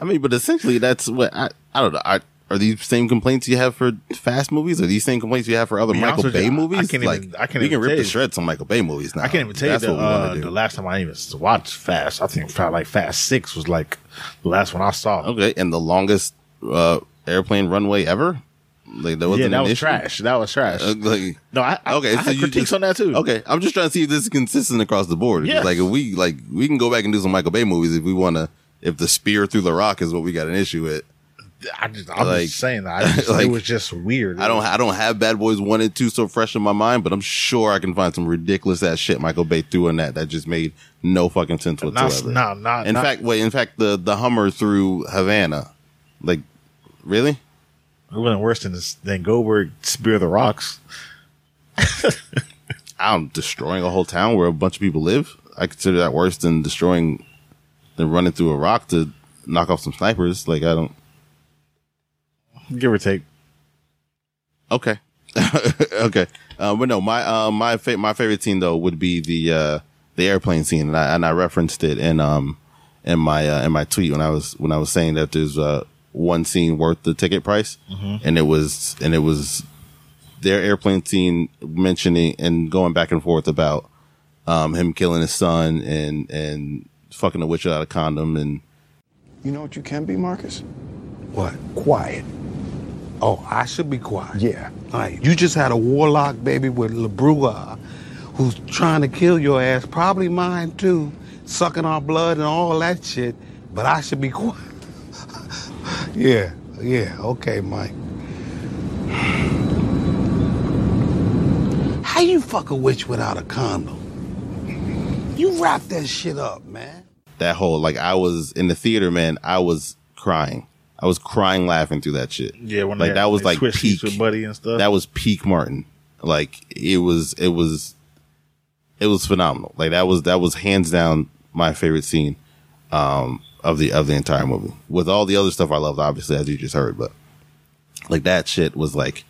I mean, but essentially, that's what I, I don't know. I, are these same complaints you have for fast movies? Are these same complaints you have for other Be Michael Bay you, I- I movies? can't like, even- I can't we even can rip the shreds on Michael Bay movies now. I can't even tell That's you the, what we wanna uh, do. the last time I even watched Fast. I think like Fast Six was like the last one I saw. Okay, and the longest uh, airplane runway ever. Like that yeah, that was issue? trash. That was trash. Uh, like, no, I, I okay, I you critiques just- on that too. Okay, I'm just trying to see if this is consistent across the board. Yes. Like if we like we can go back and do some Michael Bay movies if we want to. If the spear through the rock is what we got an issue with. I just, I'm Like- just saying that. I just, like, it was just weird. I don't I don't have Bad Boys One and Two so fresh in my mind, but I'm sure I can find some ridiculous ass shit Michael Bay threw in that that just made no fucking sense whatsoever. no, not. in not- fact, wait. In fact, the the Hummer through Havana, like, really? it wasn't worse than this, than Goldberg spear the rocks. I'm destroying a whole town where a bunch of people live. I consider that worse than destroying, than running through a rock to knock off some snipers. Like, I don't. Give or take. Okay. okay, uh, but no, my uh, my fa- my favorite scene though would be the uh, the airplane scene, and I and I referenced it in um in my uh, in my tweet when I was when I was saying that there's uh, one scene worth the ticket price, and it was and it was their airplane scene mentioning and going back and forth about um him killing his son and and fucking a witch without a condom and You know what you can be, Marcus? What? Quiet. Oh, I should be quiet. Yeah. All right. You just had a warlock baby with La Bruja, who's trying to kill your ass, probably mine too, sucking our blood and all that shit. But I should be quiet. yeah, yeah. Okay, Mike. How you fuck a witch without a condom? You wrap that shit up, man. that whole like I was in the theater, man. I was crying. I was crying, laughing through that shit. Yeah, when like they- that was like peak. with Buddy and stuff. That was peak Martin. Like it was, it was, it was phenomenal. Like that was that was hands down my favorite scene um, of the of the entire movie. With all the other stuff I loved, obviously as you just heard, but like that shit was like,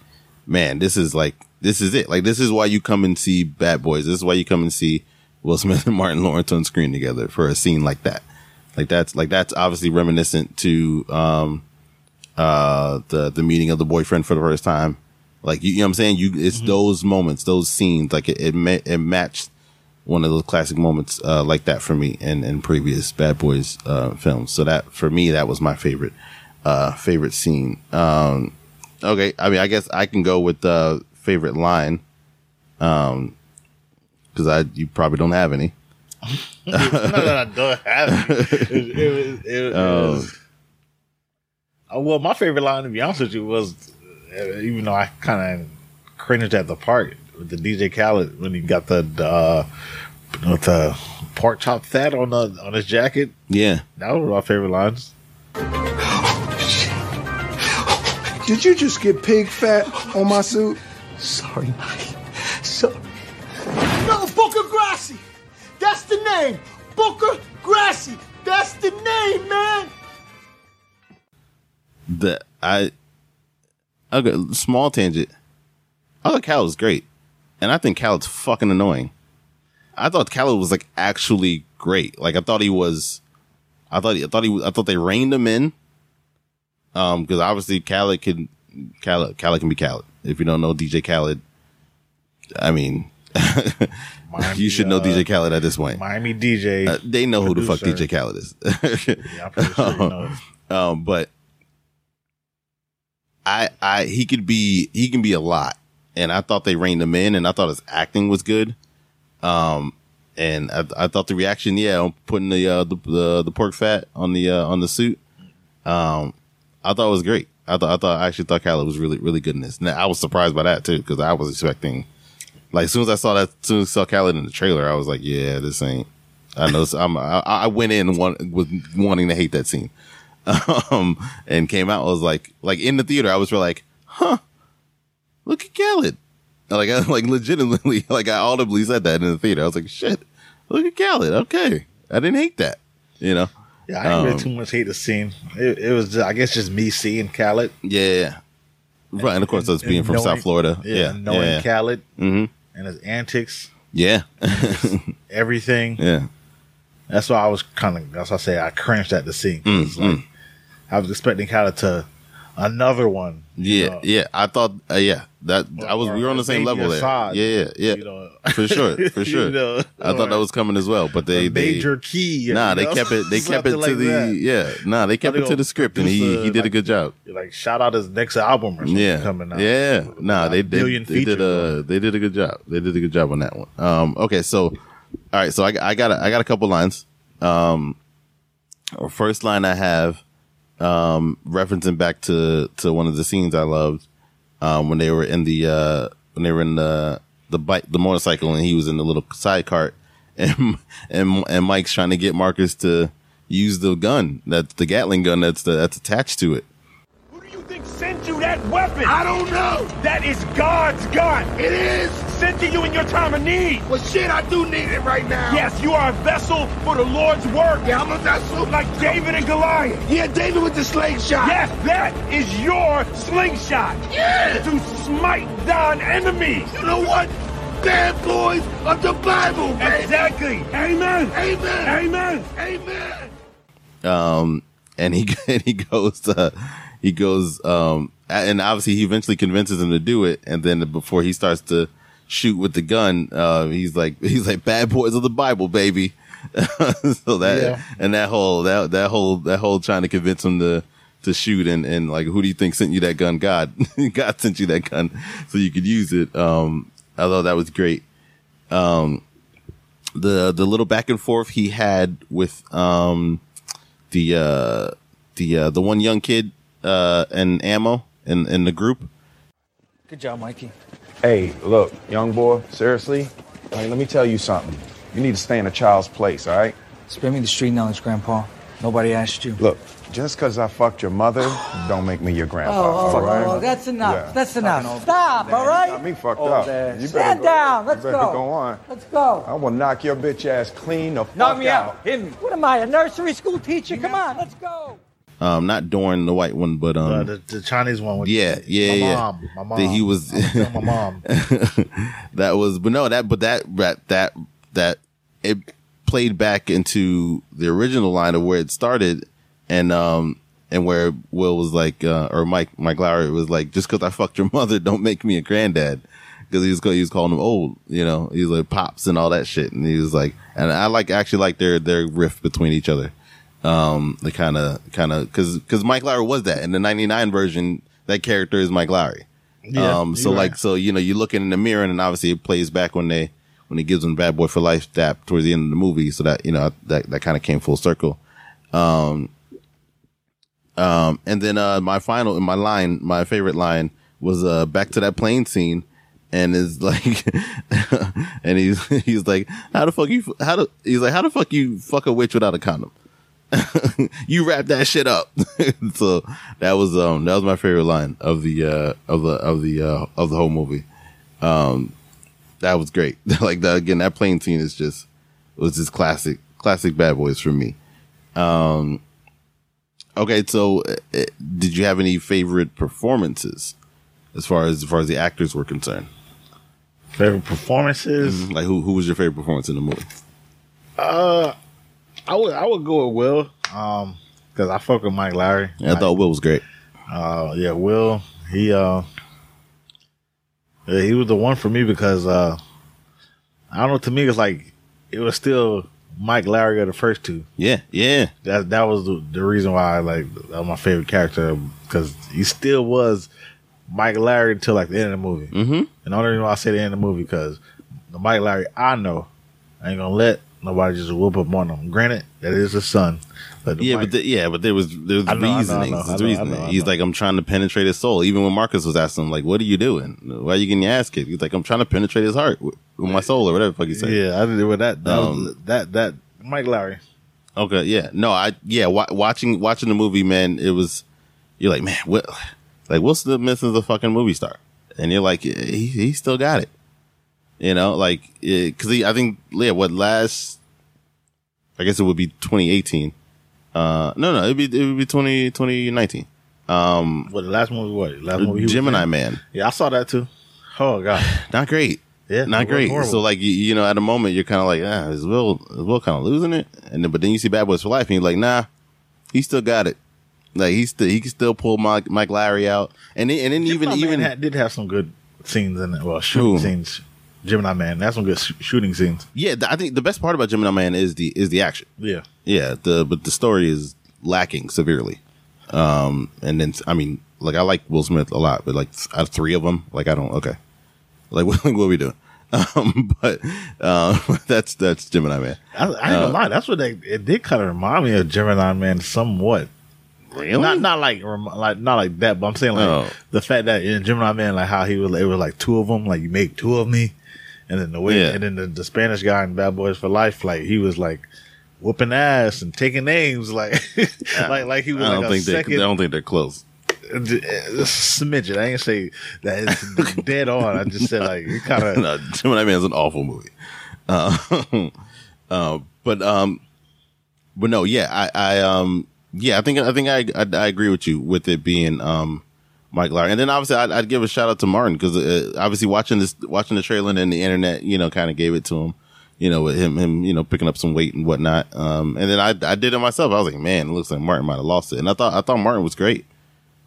man, this is like this is it. Like this is why you come and see Bad Boys. This is why you come and see Will Smith and Martin Lawrence on screen together for a scene like that. Like that's like that's obviously reminiscent to um uh the the meeting of the boyfriend for the first time. Like you, you know what I'm saying? You it's those moments, those scenes, like it it, ma- it matched one of those classic moments uh like that for me in in previous Bad Boys uh films. So that for me that was my favorite uh favorite scene. Um okay, I mean I guess I can go with the favorite line. Um cuz I you probably don't have any. Not that I don't have it. It, it, was- it, it Oh. was- Uh, well, my favorite line, to be honest with you, was uh, even though I kind of cringed at the part with the DJ Khaled when he got the, the uh, with the pork chop fat on the on his jacket. Yeah. That was one of my favorite lines. Did you just get pig fat on my suit? Sorry, Mike. Name. Booker Grassy. That's the name, man. the I okay, small tangent. I thought Khaled was great. And I think Khaled's fucking annoying. I thought Khaled was like actually great. Like I thought he was I thought I thought he I thought they reined him in. Um because obviously Khaled can Khaled Khaled can be Khaled. If you don't know DJ Khaled, I mean Miami, you should know uh, DJ Khaled at this point. Miami DJ. Uh, they know who the fuck. DJ Khaled is. Yeah, sure you know. um, but I, I, he could be, he can be a lot, and I thought they reined him in, and I thought his acting was good. Um, and I, I thought the reaction, yeah, on putting the, uh, the, the, the pork fat on the, uh, on the suit, um, I thought it was great. I thought, I thought, I actually thought Khaled was really, really good in this. And I was surprised by that too, because I was expecting, like, as soon as I saw that, as soon as I saw Khaled in the trailer, I was like, yeah, this ain't, I know, I'm, I, I went in one, with wanting to hate that scene um, and came out. I was like, like in the theater, I was really like, huh, look at Khaled. Like, I like legitimately, like I audibly said that in the theater. I was like, shit, look at Khaled. Okay. I didn't hate that, you know? Yeah, I didn't Um, really too much hate the scene. It, it was, just, I guess, just me seeing Khaled. Yeah. Right. And of course, us being from knowing- South Florida. Yeah, Yeah. knowing Yeah. Khaled Mhm. And his antics, Yeah. everything. yeah. That's why I was kind of. That's why I say I cringed at the scene. Mm, like I was expecting Khaled to another one. you Yeah. know, Yeah. I thought, uh, yeah, that I was, we were on the same level there. Yeah. Yeah. Yeah. you know. For sure. For You sure. know, I thought that was coming as well, but they, they, major key. Nah, you they kept it. They kept it to like the that. yeah. Nah, they kept it to the script, and he a, he did a good job. Like shout out his next album or something Yeah, coming out. yeah. Nah, they did. They did a they did a good job. They did a good job on that one. Um. Okay. So, all right. So I I got a, I got a couple lines. Um. First line I have, um, referencing back to to one of the scenes I loved, um, when they were in the uh when they were in the the bike the motorcycle and he was in the little side cart and and and Mike's trying to get Marcus to use the gun that's the Gatling gun that's the, that's attached to it. Who do you think think sent you that weapon? I don't know. That is God's gun. It is. Sent to you in your time of need. Well, shit, I do need it right now. Yes, you are a vessel for the Lord's work. Yeah, I'm a vessel. Like David and Goliath. Yeah, David with the slingshot. Yes, that is your slingshot. Yeah. To smite down enemies. You know what? Bad boys of the Bible, baby. Exactly. Amen. Amen. Amen. Amen. um, and he and he goes, uh, he goes, um, and obviously he eventually convinces him to do it, and then before he starts to shoot with the gun, uh, he's like, he's like, "Bad boys of the Bible, baby." so that Yeah. and that whole that that whole that whole trying to convince him to to shoot and and like who do you think sent you that gun? God, God sent you that gun so you could use it. Um, I thought that was great. Um, the the little back and forth he had with um the uh the uh the one young kid uh and ammo in in the group Good job, Mikey. Hey, look, young boy, seriously, like, let me tell you something. You need to stay in a child's place, all right? Spare me the street knowledge, Grandpa. Nobody asked you. Look, just because I fucked your mother, don't make me your grandpa, Oh, all right? oh, that's enough. Yeah. That's enough. Stop, all right? Got me fucked Oh, up. Dad. You better Stand go- down. Let's you go. go on. Let's go. I will knock your bitch ass clean the fuck Knock me out. out. Hit me. What am I, a nursery school teacher? Come on, let's go. Um not Dorn the white one but um Uh, the, the Chinese one with yeah yeah my yeah. mom, my mom. That he was I'm gonna tell my mom. that was but no that but that that that that it played back into the original line of where it started and um and where Will was like uh or Mike Mike Lowrey was like just because I fucked your mother don't make me a granddad because he was he was calling him old you know? He was like pops and all that shit. And he was like and I like actually like their their rift between each other um the kind of kind of because because Mike Lowrey was that in the 99 version that character is Mike Lowrey Yeah, um, so like, right. so, you know, you look in the mirror and then obviously it plays back when they, when he gives him bad boy for life dap towards the end of the movie. So that, you know, that, that kind of came full circle. Um, um, and then, uh, my final, in my line, my favorite line was, uh, back to that plane scene and is like, and he's, he's like, how the fuck you, how do, he's like, how the fuck you fuck a witch without a condom? you wrap that shit up. so that was um that was my favorite line of the uh of the of the uh of the whole movie. Um that was great. like that again, that plane scene is just was just classic classic bad boys for me. Um okay, so uh, did you have any favorite performances as far as as far as the actors were concerned? Favorite performances? Like who who was your favorite performance in the movie? Uh, I would I would go with Will, um, because I fuck with Mike Lowrey. I thought Will was great. Uh, yeah, Will. He uh, yeah, he was the one for me because uh, I don't know. To me, it's like it was still Mike Lowrey of the first two. Yeah, yeah. That that was the, the reason why I like my favorite character because he still was Mike Lowrey until like the end of the movie. Mm-hmm. And the only reason why I say the end of the movie because the Mike Lowrey I know I ain't gonna let nobody just whoop up on him. Granted, that is his son. But Yeah, but the, yeah, but there was there was I know, I know, I reasoning. know, There's reasoning. He's like, I'm trying to penetrate his soul. Even when Marcus was asking him, like, "What are you doing? Why are you getting your ass kicked?" He's like, "I'm trying to penetrate his heart with, with my soul, or whatever the fuck he said." yeah, I did it with that. That, was, Um, that that Mike Lowrey. Okay, yeah, no, I yeah, wa- watching watching the movie, man, it was you're like, man, what? Like Will Smith is a fucking movie star, and you're like, he he still got it, you know, like because he I think yeah, what last, I guess it would be 2018. Uh, no, no, it'd be it would be 20, 2019. Um, What the last movie? What last movie? he was Gemini in? Man. Yeah, I saw that too. Oh god, not great. Yeah, not great. horrible. So like you, you know, at a moment you're kind of like, ah, is Will is Will kind of losing it? And then but then you see Bad Boys for Life, and you're like, nah, he still got it. Like he still he can still pull Mike Mike Larry out, and then, and then even Gemini even Man had, did have some good scenes in it. Well, shooting scenes. Gemini Man, that's some good sh- shooting scenes. yeah, th- I think the best part about Gemini Man is the is the action. Yeah. Yeah, the but the story is lacking severely. Um, and then I mean, like I like Will Smith a lot, but like out of three of them, like I don't. Okay, like what, what are we doing? Um, but um, that's that's Gemini Man. I, I ain't Uh, gonna lie, that's what they it did kind of remind me of Gemini Man somewhat. Really? Not not like like not like that, but I'm saying like Oh. the fact that in Gemini Man, like how he was, it was like two of them, like you make two of me, and then the way, Yeah. and then the, the Spanish guy in Bad Boys for Life, like he was like whooping ass and taking names, like like like he was I don't like a think they. second. I don't think they're close. Just a smidgen. I ain't say that it's dead on. I just said like it kind of. no, Gemini is an awful movie. Uh, uh, but um, but no, yeah, I, I um, yeah, I think I think I, I I agree with you with it being um Mike Lowrey, and then obviously I'd, I'd give a shout out to Martin because uh, obviously watching this watching the trailer and the internet, you know, kind of gave it to him. You know, with him, him, you know, picking up some weight and whatnot. Um, and then I, I did it myself. I was like, man, it looks like Martin might have lost it. And I thought, I thought Martin was great.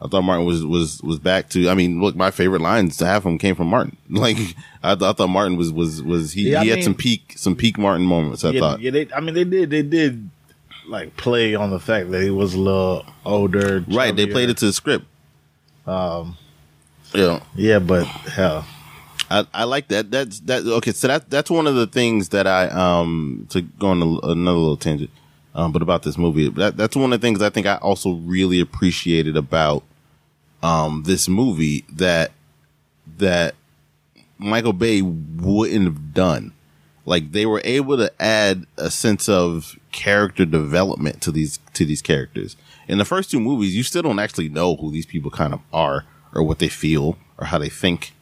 I thought Martin was was was back to. I mean, look, my favorite lines to have him came from Martin. Like I, th- I thought Martin was was was he, Yeah, I he had mean- some peak some peak Martin moments. I yeah, thought. yeah, they, I mean, they did, they did like play on the fact that he was a little older. Right, they played it to the script. Um, yeah, yeah, but hell, I, I like that. That's that. Okay, so that that's one of the things that I um to go on a, another little tangent, um, but about this movie. That that's one of the things I think I also really appreciated about um this movie that that Michael Bay wouldn't have done. Like they were able to add a sense of character development to these to these characters. In the first two movies, you still don't actually know who these people kind of are or what they feel or how they think.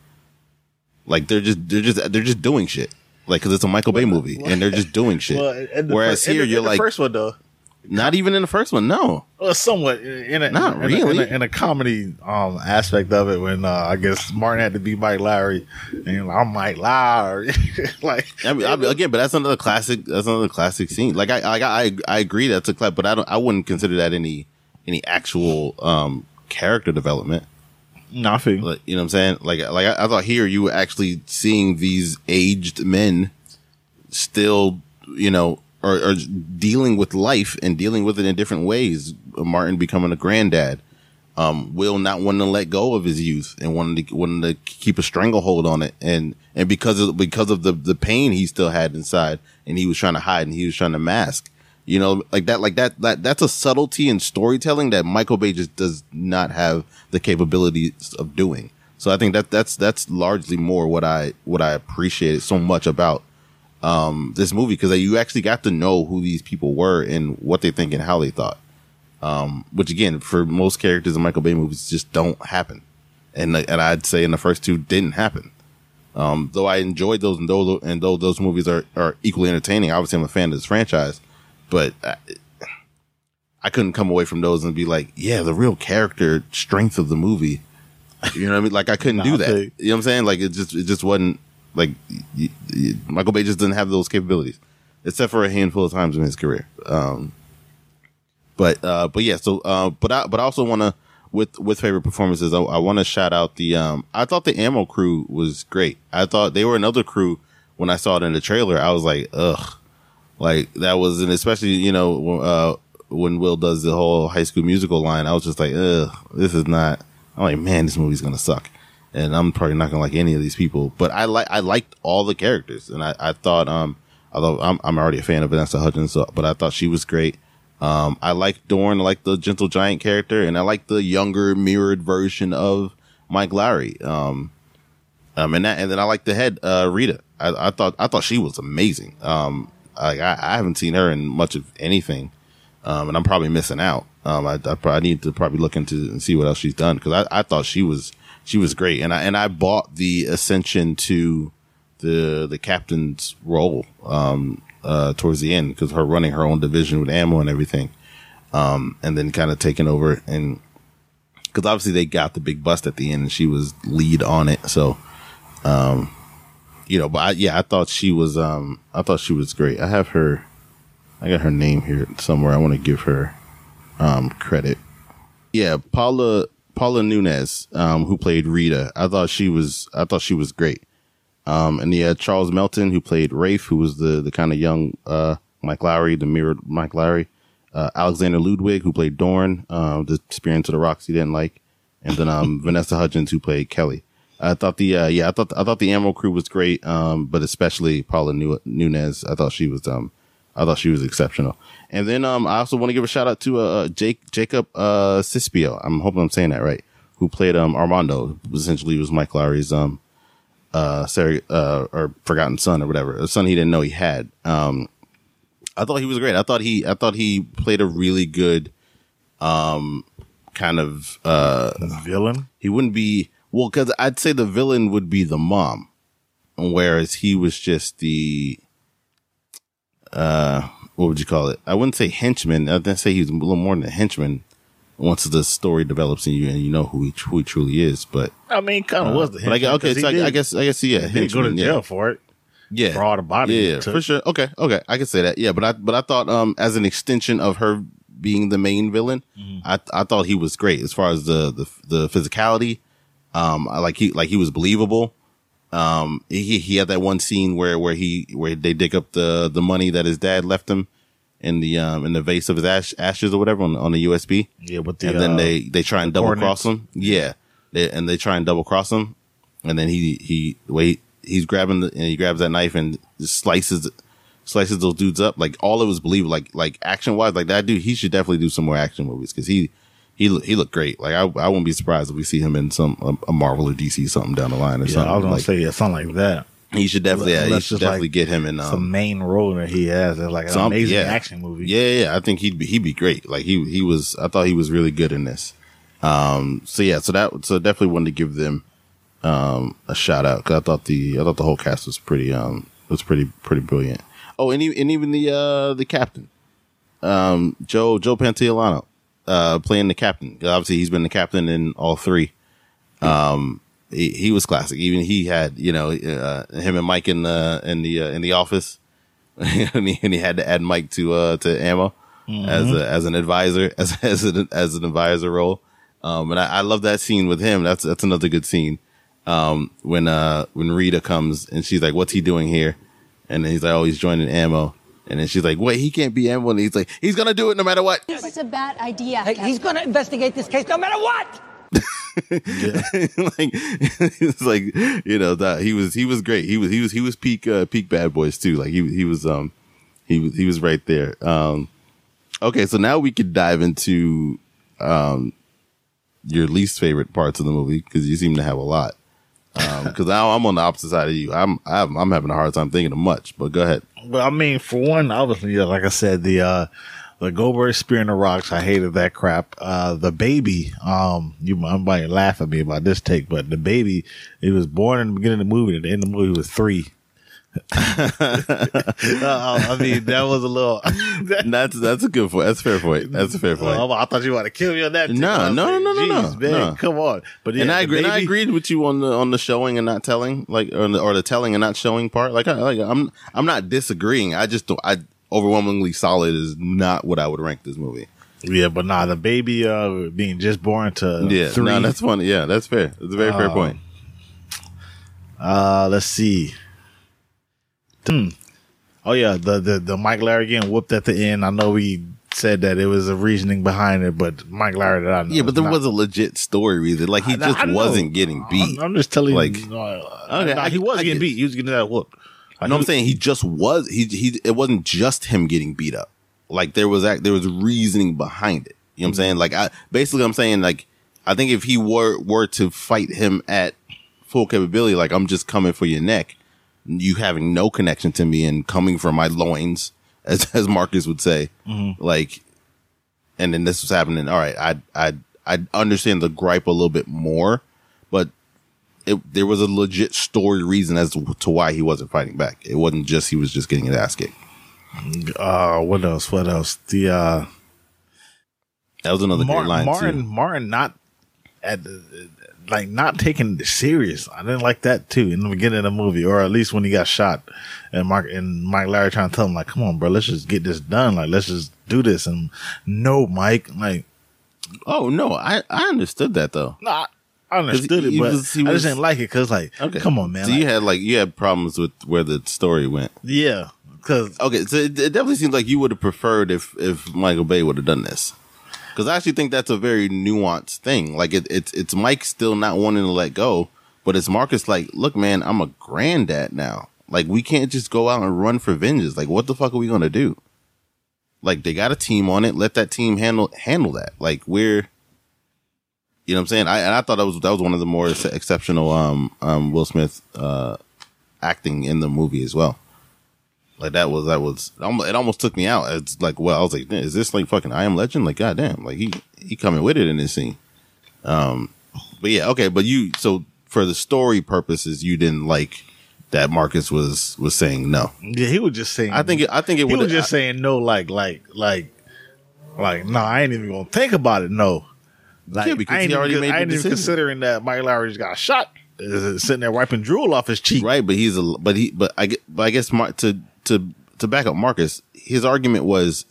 Like they're just they're just they're just doing shit. Like because it's a Michael Bay movie and they're just doing shit. Well, Whereas fir- in here the- you're in the like first one though. not even in the first one. No, Well, somewhat in a Not in a- really. in a, in a comedy um aspect of it when uh, I guess Martin had to be Mike Lowrey and I'm Mike Lowrey like I mean, I mean, again, but that's another classic. That's another classic scene. Like I, like I, I agree that's a clap, but I don't. I wouldn't consider that any any actual um character development. No, I feel Like, you know what I'm saying? Like, like I, I thought here you were actually seeing these aged men still, you know, or, or dealing with life and dealing with it in different ways. Martin becoming a granddad, um, Will not wanting to let go of his youth and wanting to wanting to keep a stranglehold on it, and and because of because of the the pain he still had inside, and he was trying to hide and he was trying to mask. You know, like that, like that, that, that's a subtlety in storytelling that Michael Bay just does not have the capabilities of doing. So I think that that's, that's largely more what I, what I appreciated so much about, um, this movie. Cause you actually got to know who these people were and what they think and how they thought. Um, which again, for most characters in Michael Bay movies just don't happen. And, and I'd say in the first two didn't happen. Um, though I enjoyed those and though, and though those movies are, are equally entertaining, obviously I'm a fan of this franchise, but I, I couldn't come away from those and be like, yeah, the real character strength of the movie. You know what I mean? Like I couldn't Nah, do that. You know what I'm saying? Like it just, it just wasn't like y- y- Michael Bay just didn't have those capabilities, except for a handful of times in his career. Um, but, uh, but yeah, so, uh, but I, but I also want to, with, with favorite performances, I, I want to shout out the, um, I thought the ammo crew was great. I thought they were another crew when I saw it in the trailer. I was like, ugh, like that was, and especially, you know, uh, when Will does the whole high school musical line, I was just like, ugh, this is not, I'm like, man, this movie's to suck. And I'm probably not to like any of these people, but I like, I liked all the characters and I, I thought, um, although I'm, I'm already a fan of Vanessa Hudgens, so, but I thought she was great. Um, I like Dorn, I like the gentle giant character, and I like the younger mirrored version of Mike Lowrey. Um, um, and that, and then I like the head, uh, Rita. I, I thought, I thought she was amazing. Um, like I, I haven't seen her in much of anything. Um, and I'm probably missing out. Um, I, I probably need to probably look into and see what else she's done because I, I thought she was, she was great. And I, and I bought the ascension to the, the captain's role, um, uh, towards the end because her running her own division with ammo and everything. Um, and then kind of taking over and, because obviously they got the big bust at the end and she was lead on it. So, um, you know, but I, yeah, I thought she was, um, I thought she was great. I have her, I got her name here somewhere. I want to give her, um, credit. Yeah, Paola, Paola Nunez, um, who played Rita. I thought she was, I thought she was great. Um, and yeah, Charles Melton, who played Rafe, who was the, the kind of young, uh, Mike Lowrey, the mirrored Mike Lowrey. Uh, Alexander Ludwig, who played Dorn, um, the experience of the rocks he didn't like. And then, um, Vanessa Hudgens, who played Kelly. I thought the, uh, yeah, I thought, I thought the Ammo crew was great. Um, but especially Paola Nu- Nunez, I thought she was, um, I thought she was exceptional. And then, um, I also want to give a shout out to, uh, Jake, Jacob, uh, Cispio. I'm hoping I'm saying that right. Who played, um, Armando, essentially was Mike Lowrey's, um, uh, Sarah, uh, or forgotten son or whatever, a son he didn't know he had. Um, I thought he was great. I thought he, I thought he played a really good, um, kind of uh villain. He wouldn't be well because I'd say the villain would be the mom, whereas he was just the uh what would you call it? I wouldn't say henchman. I'd say he's a little more than a henchman. Once the story develops in you and you know who he, who he truly is, but I mean, kind of uh, was the but I, gu- henchman, okay, 'cause so he I, I guess I guess yeah, he did go to jail yeah. for it. Yeah, for all the bodies Yeah, yeah, for sure. Okay, okay, I can say that. Yeah, but I but I thought um as an extension of her being the main villain, Mm-hmm. I I thought he was great as far as the the the physicality. Um, I like he like he was believable. Um, he he had that one scene where where he where they dig up the the money that his dad left him in the um in the vase of his ash, ashes or whatever on on the USB. Yeah, with the, and then uh, they they try and double cross him. Yeah, they, and they try and double cross him, and then he he wait, he's grabbing the and he grabs that knife and just slices slices those dudes up. Like all it was believable. Like like action wise, like that dude, he should definitely do some more action movies because he. He he looked great. Like I, I wouldn't be surprised if we see him in some a, a Marvel or DC something down the line or Yeah, something. I was gonna like, say yeah, something like that. he should definitely, yeah, he should definitely like get him in um, some main role that he has. It's like an some- amazing yeah. action movie. Yeah, yeah, I think he'd be he'd be great. Like he he was I thought he was really good in this. Um so yeah, so that so definitely wanted to give them um a shout out cuz I thought the I thought the whole cast was pretty um was pretty pretty brilliant. Oh, and, and even the uh the captain. Um Joe Joe Pantoliano uh playing the captain. Obviously he's been the captain in all three. Um he, he was classic. Even he had, you know, uh, him and Mike in the in the uh, in the office and, he, and he had to add Mike to uh to ammo as Mhm. a, as an advisor as as an, as an advisor role. Um, and I, I love that scene with him. That's that's another good scene. Um, when uh when Rita comes and she's like, "What's he doing here?" And he's like, "Oh, he's joining ammo." And then she's like, "Wait, he can't be ammo." And he's like, "He's gonna do it no matter what." This is a bad idea. Hey, he's going to investigate this case no matter what. like it's like you know that he was he was great. He was he was he was peak uh, peak bad boys too. Like he he was um he was he was right there. Um okay, so now we could dive into um your least favorite parts of the movie because you seem to have a lot. Um because now I'm on the opposite side of you. I'm I'm, I'm having a hard time thinking of much. But go ahead. Well, I mean, for one, obviously, like I said, the uh the Goldberg spear in the rocks, I hated that crap. Uh the baby, um, you might laugh at me about this take, but the baby, he was born in the beginning of the movie, and at the end of the movie was three. Uh, I mean, that was a little. that's that's a good point. That's a fair point. That's a fair point. Oh, I thought you wanted to kill me on that. too. No, no, no, no, no, man, no. come on. But yeah, and I agree. and I agreed with you on the on the showing and not telling, like or the, or the telling and not showing part. Like, I, like I'm I'm not disagreeing. I just don't. I overwhelmingly solid is not what I would rank this movie. Yeah, but nah, the baby uh being just born to yeah, three. no, that's funny. Yeah, that's fair. That's a very fair Um, point. Uh, let's see. Hmm. Oh yeah, the the the Mike Larry getting whooped at the end. I know we said that it was a reasoning behind it, but Mike Larry that I know. Yeah, but there not- was a legit story reason. Like he I- just I wasn't getting beat. I'm, I'm just telling like, you. Uh, okay, I- he was I getting get- beat. He was getting that whooped. I know I'm saying he just was. He he. It wasn't just him getting beat up. Like there was act. There was reasoning behind it. You know what I'm saying? Like I basically I'm saying like I think if he were were to fight him at full capability, like I'm just coming for your neck, you having no connection to me and coming from my loins, as as Marcus would say, Mhm. like, and then this was happening. All right, I I I understand the gripe a little bit more, but it, there was a legit story reason as to why he wasn't fighting back. It wasn't just he was just getting an ass kicked. Uh, what else? What else? The uh, that was another Mar- great line Martin, too. Martin not at like not taking it serious. I didn't like that too in the beginning of the movie, or at least when he got shot, and Mark and Mike Larry trying to tell him like, "Come on, bro, let's just get this done. Like, let's just do this." And no, Mike, like, Oh no, I I understood that though. no, I I understood it, he but was- he I just didn't like it because, like, Okay, come on, man, So like- you had like you had problems with where the story went. yeah, because Okay, so it, it definitely seems like you would have preferred if if Michael Bay would have done this. Because I actually think that's a very nuanced thing. Like it, it's it's Mike still not wanting to let go, but it's Marcus like, look, man, I'm a granddad now. Like we can't just go out and run for vengeance. Like what the fuck are we gonna do? Like they got a team on it. Let that team handle handle that. Like we're, you know what I'm saying. I and I thought that was that was one of the more exceptional um um Will Smith uh acting in the movie as well. Like that was that was it almost took me out. It's like well, I was like, is this like fucking I Am Legend? Like goddamn, like he he coming with it in this scene. Um, but yeah, okay, but you so for the story purposes, you didn't like that Marcus was was saying no. Yeah, he was just saying. I think it, I think it he was just saying no, like like like like no, I ain't even gonna think about it. No, like Yeah, because I ain't he already even, made I ain't even considering that Mike Lowrey just got shot. Sitting there wiping drool off his cheek. Right, but he's a but he but I get but I guess Mar- to to to back up Marcus, his argument was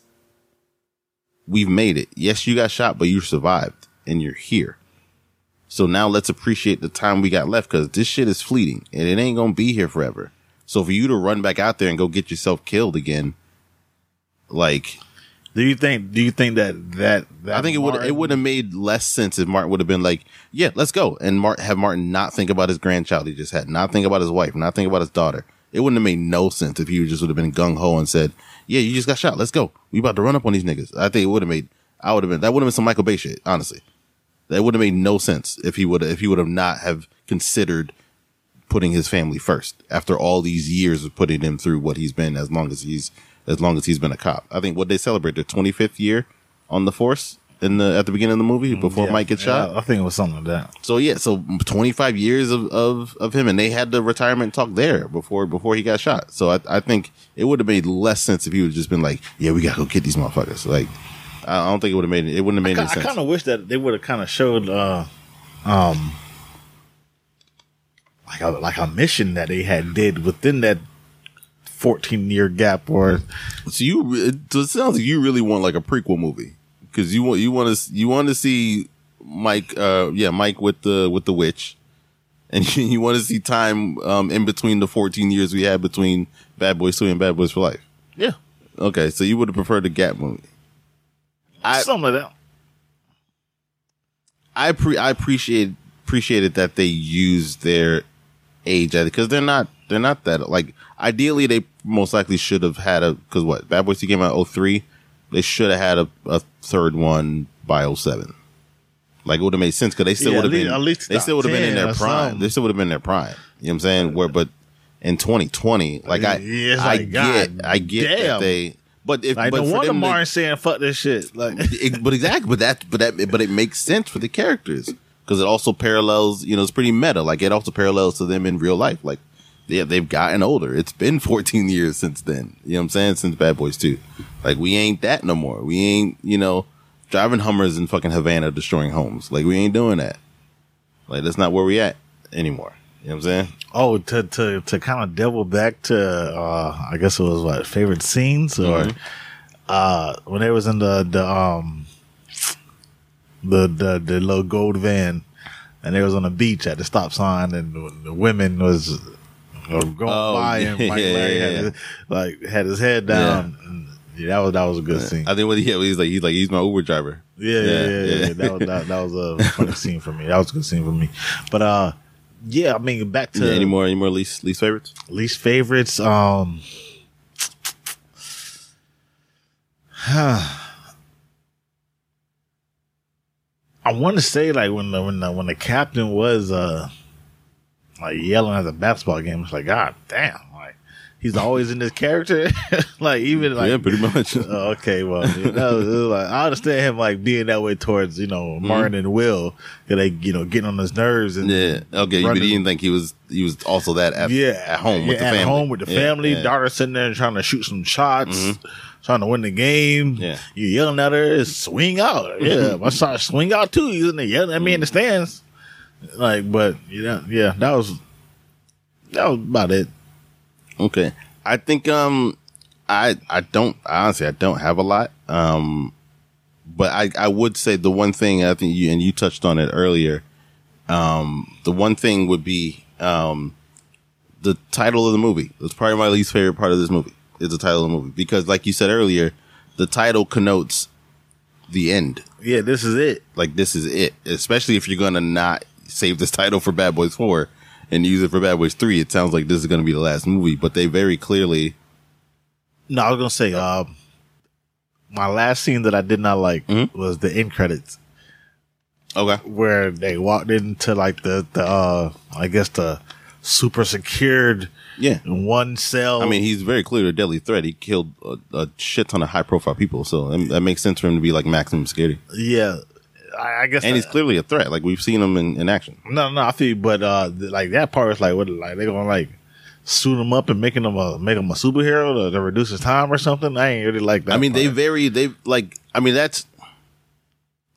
we've made it. Yes, you got shot, but you survived and you're here. So now let's appreciate the time we got left because this shit is fleeting and it ain't gonna be here forever. So for you to run back out there and go get yourself killed again, like Do you think? Do you think that that, that I think it would it would have made less sense if Martin would have been like, "Yeah, let's go," and Martin have Martin not think about his grandchild he just had, not think about his wife, not think about his daughter. It wouldn't have made no sense if he just would have been gung ho and said, "Yeah, you just got shot. Let's go. We about to run up on these niggas." I think it would have made. I would have been that would have been some Michael Bay shit. Honestly, that would have made no sense if he would if he would have not have considered putting his family first after all these years of putting him through what he's been as long as he's as long as he's been a cop. I think what they celebrate their 25th year on the force in the at the beginning of the movie before Yeah, Mike gets yeah, shot. I think it was something like that. So yeah, so 25 years of, of, of him and they had the retirement talk there before before he got shot. So I, I think it would have made less sense if he would have just been like, yeah, we gotta go get these motherfuckers. Like, I don't think it would have made it wouldn't have made I, any sense. I kind of wish that they would have kind of showed, uh, um, like a like a mission that they had did within that fourteen year gap, or So you, it sounds like you really want like a prequel movie because you want you want to you want to see Mike, uh, yeah, Mike with the with the witch, and you, you want to see time um in between the 14 years we had between Bad Boys Two and Bad Boys for Life. yeah, Okay, so you would have preferred the Gap movie. I something like that. I pre I appreciate appreciated that they used their age because they're not they're not that like ideally they most likely should have had a because what Bad Boys 2 came out 03 they should have had a, a third one by 07 like it would have made sense because they still Yeah, would have been at least they still would have been in their prime something. they still would have been in their prime you know what I'm saying where but in 2020 like I Yeah, I like, get God I get that they but if Like but no wonder to- Martin saying "fuck this shit." Like, it, but exactly, but that, but that, but it makes sense for the characters because it also parallels. You know, it's pretty meta. Like it also parallels to them in real life. Like, yeah, they've gotten older. It's been 14 years since then. You know what I'm saying? Since Bad Boys 2. Like we ain't that no more. We ain't, you know, driving Hummers in fucking Havana destroying homes. Like we ain't doing that. Like that's not where we at anymore. You know what I'm saying? oh, to to to kind of double back to, uh I guess it was what favorite scenes or Mhm. uh when they was in the the um the the the little gold van and they was on the beach at the stop sign and the, women was going Oh, by and Mike yeah, Larry yeah, had yeah. his, like had his head down. Yeah, that was that was a good scene. I think what he, yeah, he's like, he's like, he's my Uber driver. Yeah, yeah, yeah. yeah, That, was, that, that was a funny scene for me. That was a good scene for me. But uh, yeah, I mean, back to Yeah, any more, any more least, least favorites? least favorites. Um, I want to say like when the when the when the captain was uh like yelling at the basketball game, it's like God damn, he's always in this character, like even like yeah, pretty much. Oh, okay, well, you know, like, I understand him like being that way towards you know mm-hmm. Martin and Will, 'cause they you know getting on his nerves and Yeah. Okay. But you didn't think he was he was also that at yeah at home with yeah, the at family. home with the Yeah, family. yeah. Daughter sitting there trying to shoot some shots, mm-hmm. trying to win the game. Yeah. you yelling at her, swing out. Yeah, my son swing out too. He's in there yelling at me in the mm-hmm. stands. Like, but you know, yeah, that was that was about it. Okay. I think um I I don't honestly I don't have a lot. Um but I I would say the one thing I think you and you touched on it earlier. Um the one thing would be um the title of the movie. It's probably my least favorite part of this movie. Is the title of the movie because like you said earlier, the title connotes the end. Yeah, this is it. Like this is it. Especially if you're gonna not save this title for Bad Boys Four and use it for Bad Boys Three. It sounds like this is gonna be the last movie, but they very clearly. No, I was gonna say, um, my last scene that I did not like Mm-hmm. was the end credits. Okay. Where they walked into like the the uh I guess the super secured. Yeah. one cell. I mean, he's very clearly a deadly threat. He killed a, a shit ton of high profile people, so that, that makes sense for him to be like maximum security. yeah. I, I guess, And he's clearly a threat. Like we've seen him in, in action. no, no. I feel, but uh, th- like that part is like, what? Like they're gonna like suit him up and making him a make him a superhero to, to reduce his time or something. I ain't really like that. I mean, they part. very they like. I mean, that's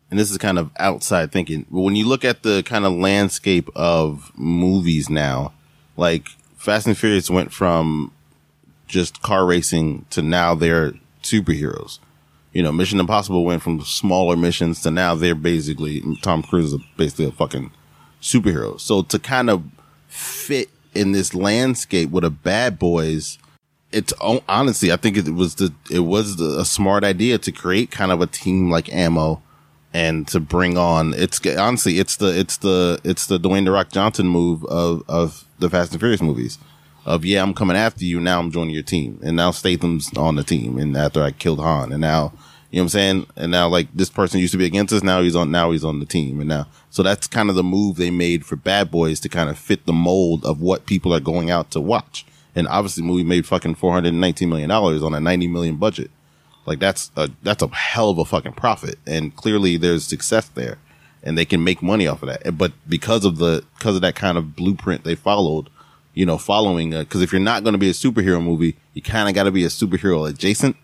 and this is kind of outside thinking. But when you look at the kind of landscape of movies now, like Fast and Furious went from just car racing to now they're superheroes. You know, Mission Impossible went from smaller missions to now they're basically Tom Cruise is basically a fucking superhero. So to kind of fit in this landscape with a Bad Boys, it's oh, honestly, I think it was the it was the, a smart idea to create kind of a team like Ammo and to bring on. It's honestly, it's the it's the it's the Dwayne the Rock Johnson move of of the Fast and Furious movies. Of yeah, I'm coming after you. Now I'm joining your team, and now Statham's on the team. And after I killed Han, and now you know what I'm saying. And now like this person used to be against us. Now he's on. Now he's on the team. And now so that's kind of the move they made for Bad Boys to kind of fit the mold of what people are going out to watch. And obviously, movie made fucking 419 million dollars on a 90 million budget. Like that's a that's a hell of a fucking profit, and clearly there's success there, and they can make money off of that. But because of the because of that kind of blueprint they followed, you know, following because if you're not going to be a superhero movie, you kind of got to be a superhero adjacent.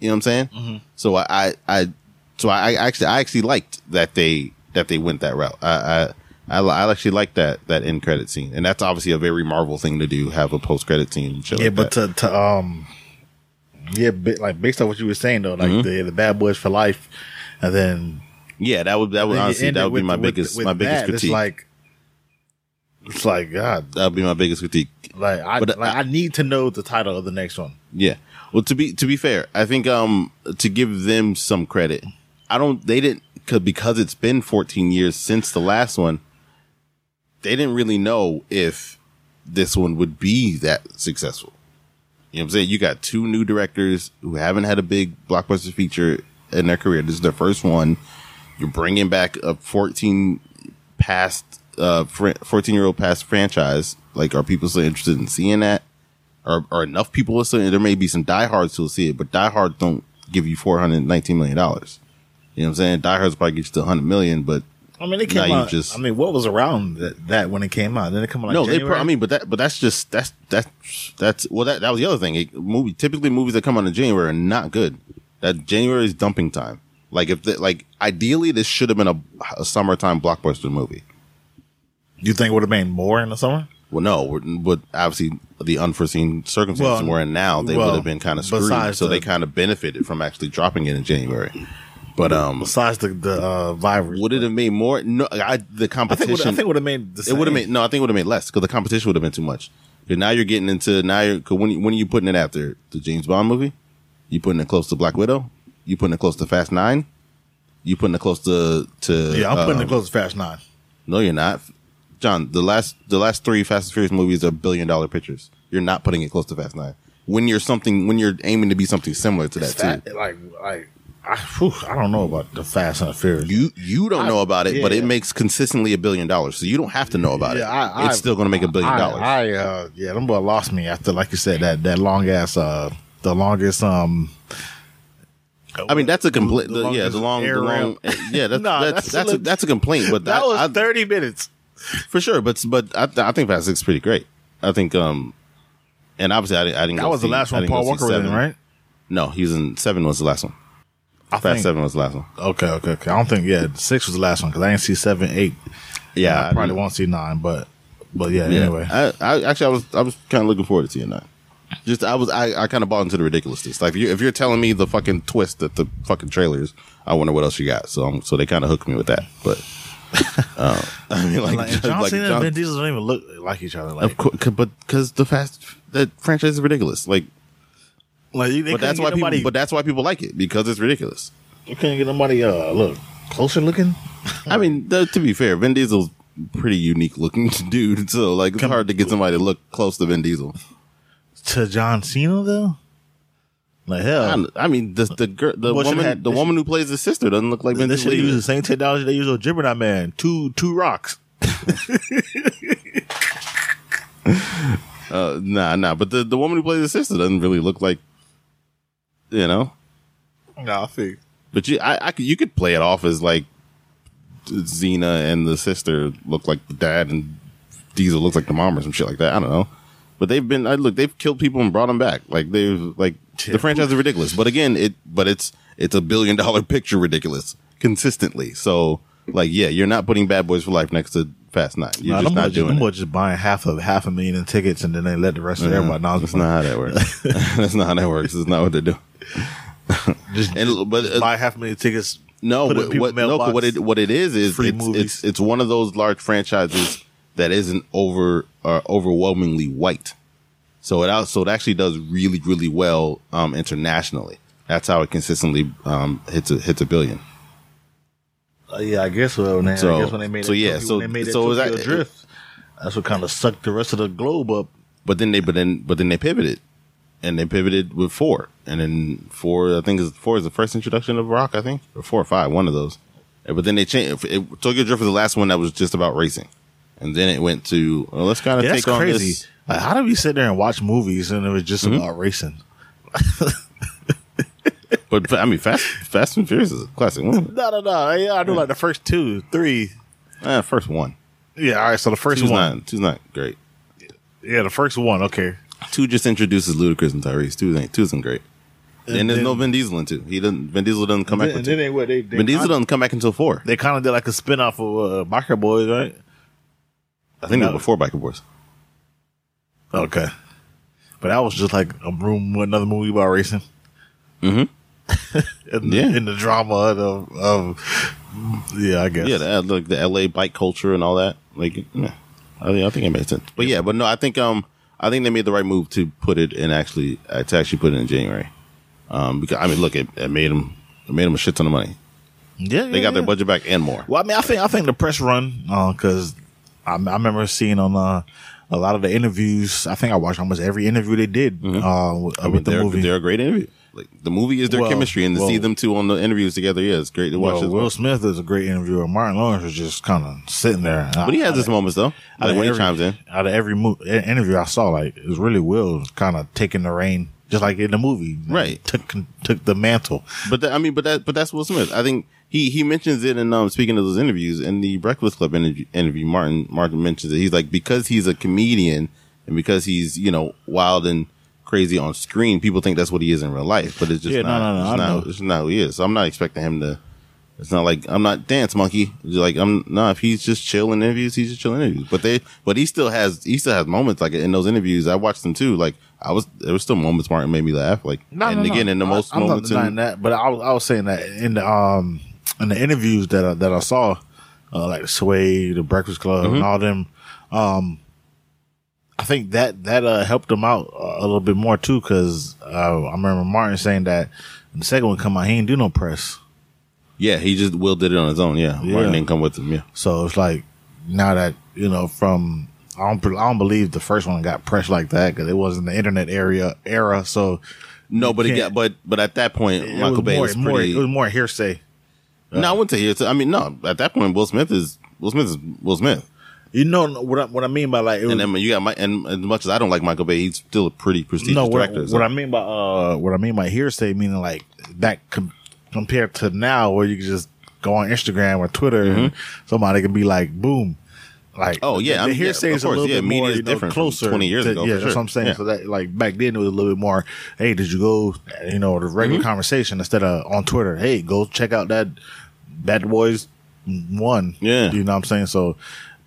You know what I'm saying? Mhm. So I, I, I so I, I actually I actually liked that they that they went that route. I, I I, I actually like that that end credit scene, and that's obviously a very Marvel thing to do. Have a post credit scene. And yeah, like but that. to, to um, yeah, bi- like based on what you were saying though, like Mhm. the the Bad Boys for Life, and then yeah, that would that would honestly that it would be my with- biggest with my biggest that. critique. It's like it's like God, That'll be my biggest critique. like I But, like I need to know the title of the next one. Yeah. Well, to be to be fair, I think um to give them some credit, I don't. They didn't cause, because it's been 14 years since the last one. They didn't really know if this one would be that successful. You know what I'm saying? You got two new directors who haven't had a big blockbuster feature in their career. This is their first one. You're bringing back a 14 past uh 14 year old past franchise. Like, are people still interested in seeing that? Or are enough people listening? There may be some diehards who'll see it, but diehards don't give you 419 million dollars. You know what I'm saying? Diehards probably get you to 100 million, but I mean, it came out. just I mean, what was around that, that when it came out? Then it come out like no, they. January? Pro- I mean, but that, but that's just that's that's that's well, that that was the other thing. It, movie typically movies that come out in January are not good. That January is dumping time. Like if the, like ideally this should have been a, a summertime blockbuster movie. You think it would have made more in the summer? Well, no, but obviously the unforeseen circumstances Well, we're in now, they well, would have been kind of screwed. So the- they kind of benefited from actually dropping it in January. But um, Besides the the uh, virus, would it have made more? No, I, the competition. I think would have made the it would have made no. I think would have made less because the competition would have been too much. 'Cause now you're getting into now you're cause when when are you putting it after the James Bond movie? You putting it close to Black Widow? You putting it close to Fast Nine? You putting it close to to? Yeah, I'm putting um, it close to Fast Nine. No, you're not, John. The last the last three Fast and Furious movies are billion dollar pictures. You're not putting it close to Fast Nine. When you're something when you're aiming to be something similar to that It's too. like like I, whew, I don't know about the Fast and the Furious. You you don't know about it, but it makes consistently a billion dollars, so you don't have to know about Yeah, it. I- it's I- still going to make a billion I, dollars. I uh yeah, them boy lost me after like you said that that long ass uh the longest um I mean, that's a complaint. yeah, the long, the long, yeah, that's that's that's that's, a, that's a complaint. But that I- was I- 30 minutes. For sure. But but I, I think Fast Six is pretty great. I think um, and obviously I, didn't- I didn't. That was the last one Paul Walker was in, right? No, he was in seven. Was the last one. I Fast think Seven was the last one. Okay, okay, okay. I don't think yeah, six was the last one because I didn't see seven, eight. Yeah, I I probably won't see nine, but but yeah, Yeah. anyway. I, I actually I was I was kind of looking forward to seeing that. Just I was I, I kind of bought into the ridiculousness. Like if you if you're telling me the fucking twist that the fucking trailers, I wonder what else you got. So um, so they kind of hooked me with that. But uh, I mean like, Like, just John like Cena John- and Vin Diesel don't even look like each other. Like, of course, but because the fast that franchise is ridiculous. Like, like but that's why get people. But that's why people like it because it's ridiculous. you couldn't get nobody uh look closer looking. I mean, th- to be fair, Vin Diesel's pretty unique looking dude. So like, it's hard to get somebody to look close to Vin Diesel. to John Cena though? Like hell, I, I mean, the the girl, the Well, should've woman, had- the they woman who plays the sister doesn't look like Vin they Diesel. should have either. the same technology they use on Gemini Man. Two two rocks. uh, nah, nah. But the the woman who plays the sister doesn't really look like, you know. No, I think. But you, I, I could, you could play it off as like Cena and the sister look like the dad, and Diesel looks like the mom or some shit like that. I don't know. But they've been, I look, they've killed people and brought them back. Like they've, like the franchise is ridiculous. But again, it, but it's, it's a billion dollar picture ridiculous consistently. So like, yeah, you're not putting Bad Boys for Life next to Fast Nine. You're Nah, just not doing them it. just buying half of half a million in tickets and then they let the rest of Yeah, everybody know. That's not how that works. that's not how that works. That's not what they do. Just and but uh, buy half a million tickets. No, put it in what, what, no, what it what it is is it's, it's it's one of those large franchises that isn't over uh, overwhelmingly white. So it out so it actually does really really well um, internationally. That's how it consistently um, hits a hits a billion. Uh, yeah, I guess so. Man. So- I guess when they made so that yeah, so- they made so that- drift, that's what kind of sucked the rest of the globe up. But then they but then but then they pivoted, and they pivoted with four, and then four I think is four is the first introduction of rock I think or four or five one of those. But then they changed. It, Tokyo Drift was the last one that was just about racing, and then it went to well, let's kind of Yeah, take on crazy. this. Like, how do we sit there and watch movies and it was just Mhm. about racing? But I mean, Fast Fast and Furious is a classic one. No, no, no. Yeah, I do like the first two, three. Uh, first one. Yeah, all right. So the first two's one, not, two's not great. yeah, the first one. Okay, Two just introduces Ludacris and Tyrese. Two ain't two isn't great. And, And there's then- no Vin Diesel in two. He doesn't. Vin Diesel doesn't come back. and then they what, they- they Vin Diesel doesn't come back until four. they kind of did like a spin off of uh, Biker Boys, right? I think No. was before Biker Boys. Okay, but that was just like a room with another movie about racing. Mm-hmm. in, Yeah. in the drama of, of yeah, I guess. Yeah, the, like the LA bike culture and all that. Like, yeah, I, think- I think it made sense. But yeah, but no, I think um, I think they made the right move to put it in actually uh, to actually put it in January. Um, because I mean, look, it, it made them it made them a shit ton of money. yeah, They yeah, got their yeah. budget back and more. Well, I mean, I think I think the press run because I, I remember seeing on uh, a lot of the interviews. I think I watched almost every interview they did uh, with, Mm-hmm. I with mean, the they're, movie. they're a great interview. Like the movie is their Well, chemistry, and to see them two on the interviews together, yeah, it's great to watch. Well, Will well. Smith is a great interviewer. Martin Lawrence was just kind of sitting there. But he has his moments though. out Like of when he every- chimes in. Out of every mo- interview I saw, like it was really Will kind of taking the reign, just like in the movie. Right. took took the mantle. But that, I mean, but that, but that's Will Smith. I think he he mentions it in um speaking of those interviews in the Breakfast Club interview. interview Martin Martin mentions it. He's like because he's a comedian and because he's you know wild and crazy on screen, people think that's what he is in real life. But it's just Yeah, no, not. no, no, it's not. know. It's not who he is. So I'm not expecting him to. It's not like I'm not dance monkey. It's like I'm no. If he's just chilling interviews, he's just chilling interviews. But they, but he still has he still has moments like in those interviews. I watched them too. Like I was there was still moments Martin made me laugh. Like No, and no, again no. in the I- most I'm not moments denying in, that, but I was, I was saying that in the um in the interviews that I, that I saw, uh, like Sway, the Breakfast Club, Mm-hmm. and all them, um, I think that that uh, helped them out a little bit more too, because uh, I remember Martin saying that when the second one come out, he didn't do no press, Yeah, he just Will did it on his own. Yeah, Yeah. Martin didn't come with him. Yeah, so it's like now that you know from. I don't, I don't believe the first one got press like that because it wasn't the internet area era. So no, but got but but at that point, Michael was Bay more, was more, pretty. it was more hearsay. No, I wouldn't say here. I mean, no, at that point, Will Smith is Will Smith is Will Smith. You know what I, what I mean by like was, And then you got my and as much as I don't like Michael Bay, he's still a pretty prestigious no, what, director. so- what I mean by uh, what I mean by hearsay, meaning like that com- compared to now, where you can just go on Instagram or Twitter, and somebody can be like, boom, like Mm-hmm. Oh, yeah, the, I mean, yeah, hearsay of is a course, little yeah, bit media more is you know, different closer 20 years to- ago, Yeah, that's sure. what I'm saying. Yeah. So that like back then it was a little bit more, hey, did you go, you know, the regular Mm-hmm. conversation instead of on Twitter, hey, go check out that Bad Boys one, Yeah. you know what I'm saying. So,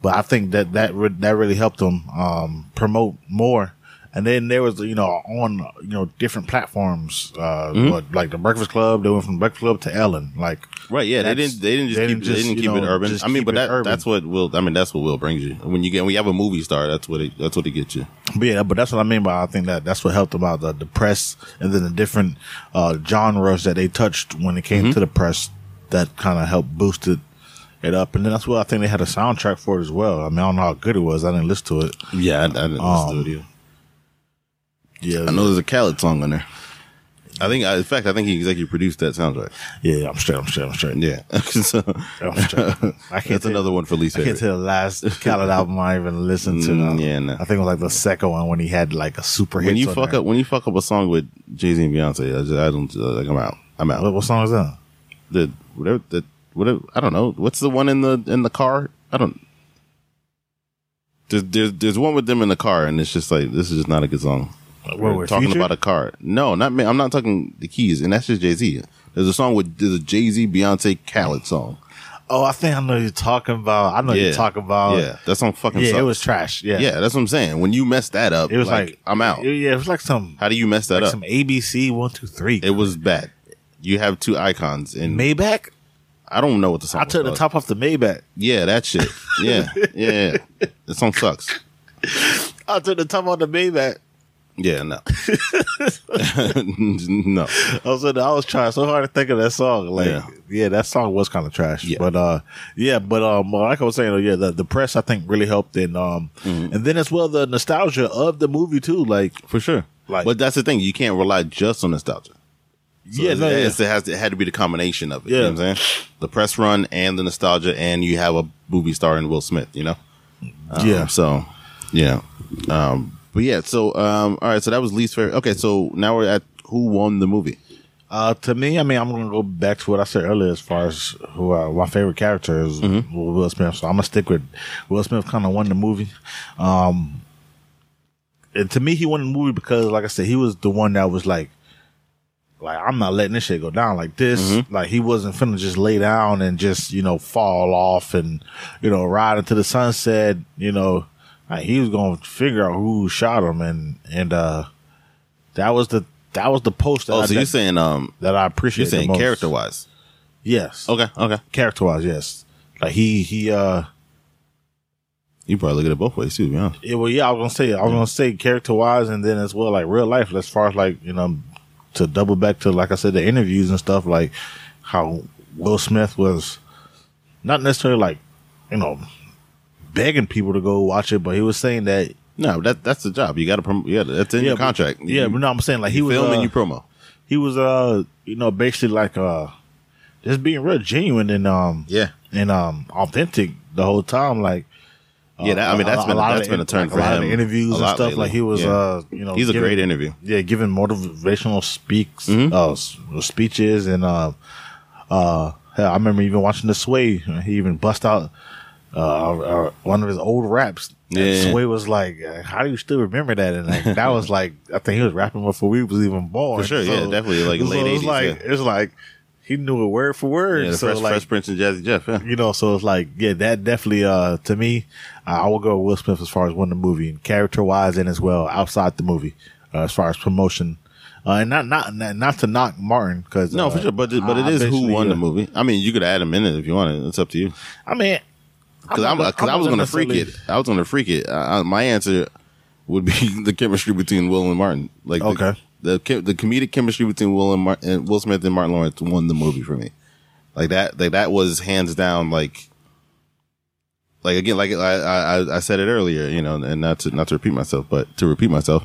but I think that that re- that really helped them um, promote more. And then there was, you know, on you know different platforms, uh, Mm-hmm. what, like the Breakfast Club. They went from Breakfast Club to Ellen, like Right, yeah, they didn't. They didn't just they keep. didn't they didn't keep it urban. just I mean, but that urban. that's what will. I mean, that's what will brings you when you get when you have a movie star. That's what it. That's what it gets you. But yeah, but that's what I mean by I think that that's what helped them out the, the press and then the different uh, genres that they touched when it came Mm-hmm. to the press that kind of helped boost it, it up. And then that's what I think they had a soundtrack for it as well. I mean, I don't know how good it was. I didn't listen to it. Yeah, I, I didn't Um, listen to it either. Yeah, I know there's a Khaled song on there. I think, in fact, I think he executive produced that soundtrack. Yeah, I'm straight. I'm straight. I'm straight. Yeah, so, I'm straight. I can't that's tell- another one for Lisa. I can't tell the last Khaled album I even listened to. Mm, yeah, no. I think it was like the second one when he had like a super hit. When you fuck up, when you fuck up a song with Jay Z and Beyonce, I, just, I don't uh, like. I'm out. I'm out. What, what song is that? The whatever the whatever. I don't know. What's the one in the in the car? I don't. There's there's there's one with them in the car, and it's just like this is just not a good song. We're talking about a car. No, not me. I'm not talking the keys, and that's just Jay Z. There's a song with there's a Jay Z Beyonce Khaled song. Oh, I think I know you're talking about. I know Yeah. you're talking about. yeah, that song fucking. yeah, sucks. it was trash. Yeah, Yeah, that's what I'm saying. When you mess that up, It was like, I'm out. Yeah, it was like some How do you mess that like up? some ABC one two three. It was bad. You have two icons and Maybach. I don't know what the song. I took the top off the Maybach. Yeah, that shit. Yeah, yeah. yeah. The song sucks. I took the top off the Maybach. Yeah, no, no. I was I was trying so hard to think of that song. Like, Yeah. yeah, that song was kind of trash. Yeah. But uh, yeah, but um, like I was saying, yeah, the, the press I think really helped, and um, Mm-hmm. and then as well the nostalgia of the movie too. Like, For sure. Like- but that's the thing. You can't rely just on nostalgia. So yeah, it, no, yeah. it has to, it had to be the combination of it. You Yeah. know what I'm saying? The press run and the nostalgia, and you have a movie star in Will Smith. You know. Um, Yeah. So, yeah. Um, but yeah. So, um, all right. So that was least favorite. Okay. So now we're at who won the movie. Uh, to me, I mean, I'm gonna go back to what I said earlier as far as who uh, my favorite character is Mm-hmm. Will Smith. So I'm gonna stick with Will Smith. Kind of won the movie. Um, and to me, he won the movie because, like I said, he was the one that was like, like I'm not letting this shit go down like this. Mm-hmm. Like he wasn't finna just lay down and just you know fall off and you know ride into the sunset. You know, like he was gonna figure out who shot him and and uh that was the that was the post. That Oh, I, so that, you're saying um, that I appreciate. you're saying character wise. Yes. Okay. Okay. Character wise, yes. Like he he uh You probably look at it both ways too. To be honest. yeah, well yeah, I was gonna say I was gonna say character wise and then as well like real life as far as like, you know, to double back to like I said, the interviews and stuff, like how Will Smith was not necessarily like, you know, begging people to go watch it, but he was saying that No, that that's the job. You got to. Prom- yeah, that's in your but- contract. Yeah, You- but no, I'm saying like he was filming uh, you promo. he was uh you know basically like uh just being real genuine and um Yeah. and um authentic the whole time like Yeah, that, I mean that's a, been lot that's of been a turn like, for a lot him. of interviews a and stuff lately. like he was Yeah. uh you know he's a giving- great interview. yeah giving motivational speaks Mhm. uh speeches and uh uh hell, I remember even watching the Sway he even bust out uh, uh one of his old raps and Yeah. Sway was like uh, how do you still remember that and like that was like I think he was rapping before we was even born For sure, yeah, definitely, like, so late 80s, like yeah. it's like he knew it word for word Yeah, so Fresh, like Fresh Prince and Jazzy Jeff. Yeah. you know, so it's like, yeah, that definitely, uh, to me, uh, I will go with Will Smith as far as winning the movie and character wise and as well outside the movie, uh, as far as promotion. Uh, and not, not, not, to knock Martin, cause, No, uh, for sure, but it, but it I is who won the uh, movie. I mean, you could add him in it if you wanted. It's up to you. I mean, Because because I was going to freak it. I was going to freak it. Uh, my answer would be the chemistry between Will and Martin. Like, Okay. the the, the comedic chemistry between Will and, Mar- and Will Smith and Martin Lawrence won the movie for me. Like that, like that was hands down. Like, like again, like I, I I said it earlier, you know, and not to not to repeat myself, but to repeat myself,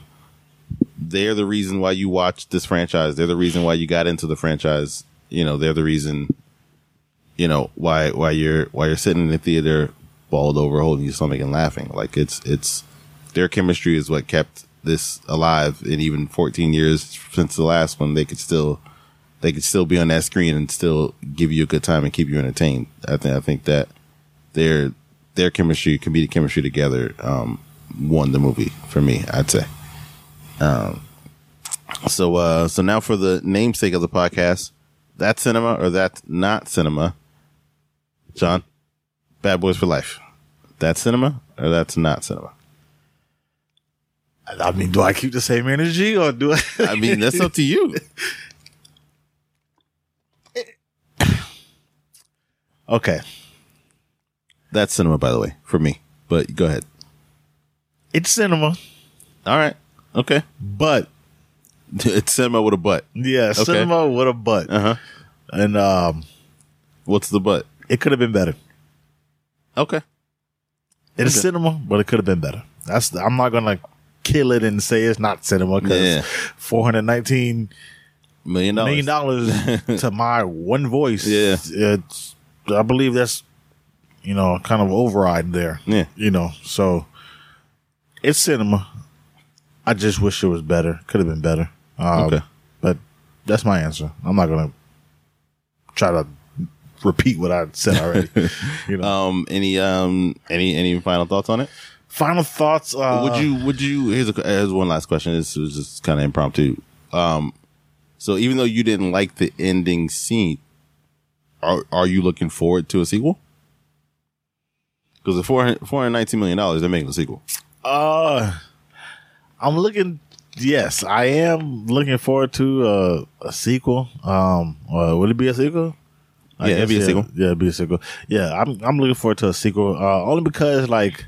they're the reason why you watched this franchise. They're the reason why you got into the franchise. You know, they're the reason you know why why you're why you're sitting in the theater balled over holding your stomach and laughing like it's it's their chemistry is what kept this alive and even 14 years since the last one they could still they could still be on that screen and still give you a good time and keep you entertained i think i think that their their chemistry comedic chemistry together um won the movie for me i'd say um so uh so now for the namesake of the podcast that cinema or that's not cinema John, Bad Boys for Life. That's cinema or that's not cinema? I mean, do I keep the same energy or do I? I mean, that's up to you. okay. That's cinema, by the way, for me. But go ahead. It's cinema, All right. Okay. but It's cinema with a butt. yeah, Okay. cinema with a butt. Uh huh. And, um, What's the butt? it could have been better. Okay. It's Okay. cinema, but it could have been better. That's I'm not gonna kill it and say it's not cinema because Yeah. 419 Million dollars. million dollars to my one voice. Yeah. it's I believe that's you know kind of override there. Yeah. you know, so it's cinema. I just wish it was better. Could have been better. Um, Okay. but that's my answer. I'm not gonna try to repeat what I said already. you know. Um, any um, any any final thoughts on it? Final thoughts. Uh, would you would you? Here's a here's one last question. This was just kind of impromptu. Um, so even though you didn't like the ending scene, are are you looking forward to a sequel? Because the 400 419 million dollars, they're making a sequel. Uh, I'm looking. Yes, I am looking forward to uh, a sequel. Um, uh, would it be a sequel? I Yeah, it'd be a sequel. Yeah, it'd be a sequel. Yeah, I'm I'm looking forward to a sequel. Uh, only because like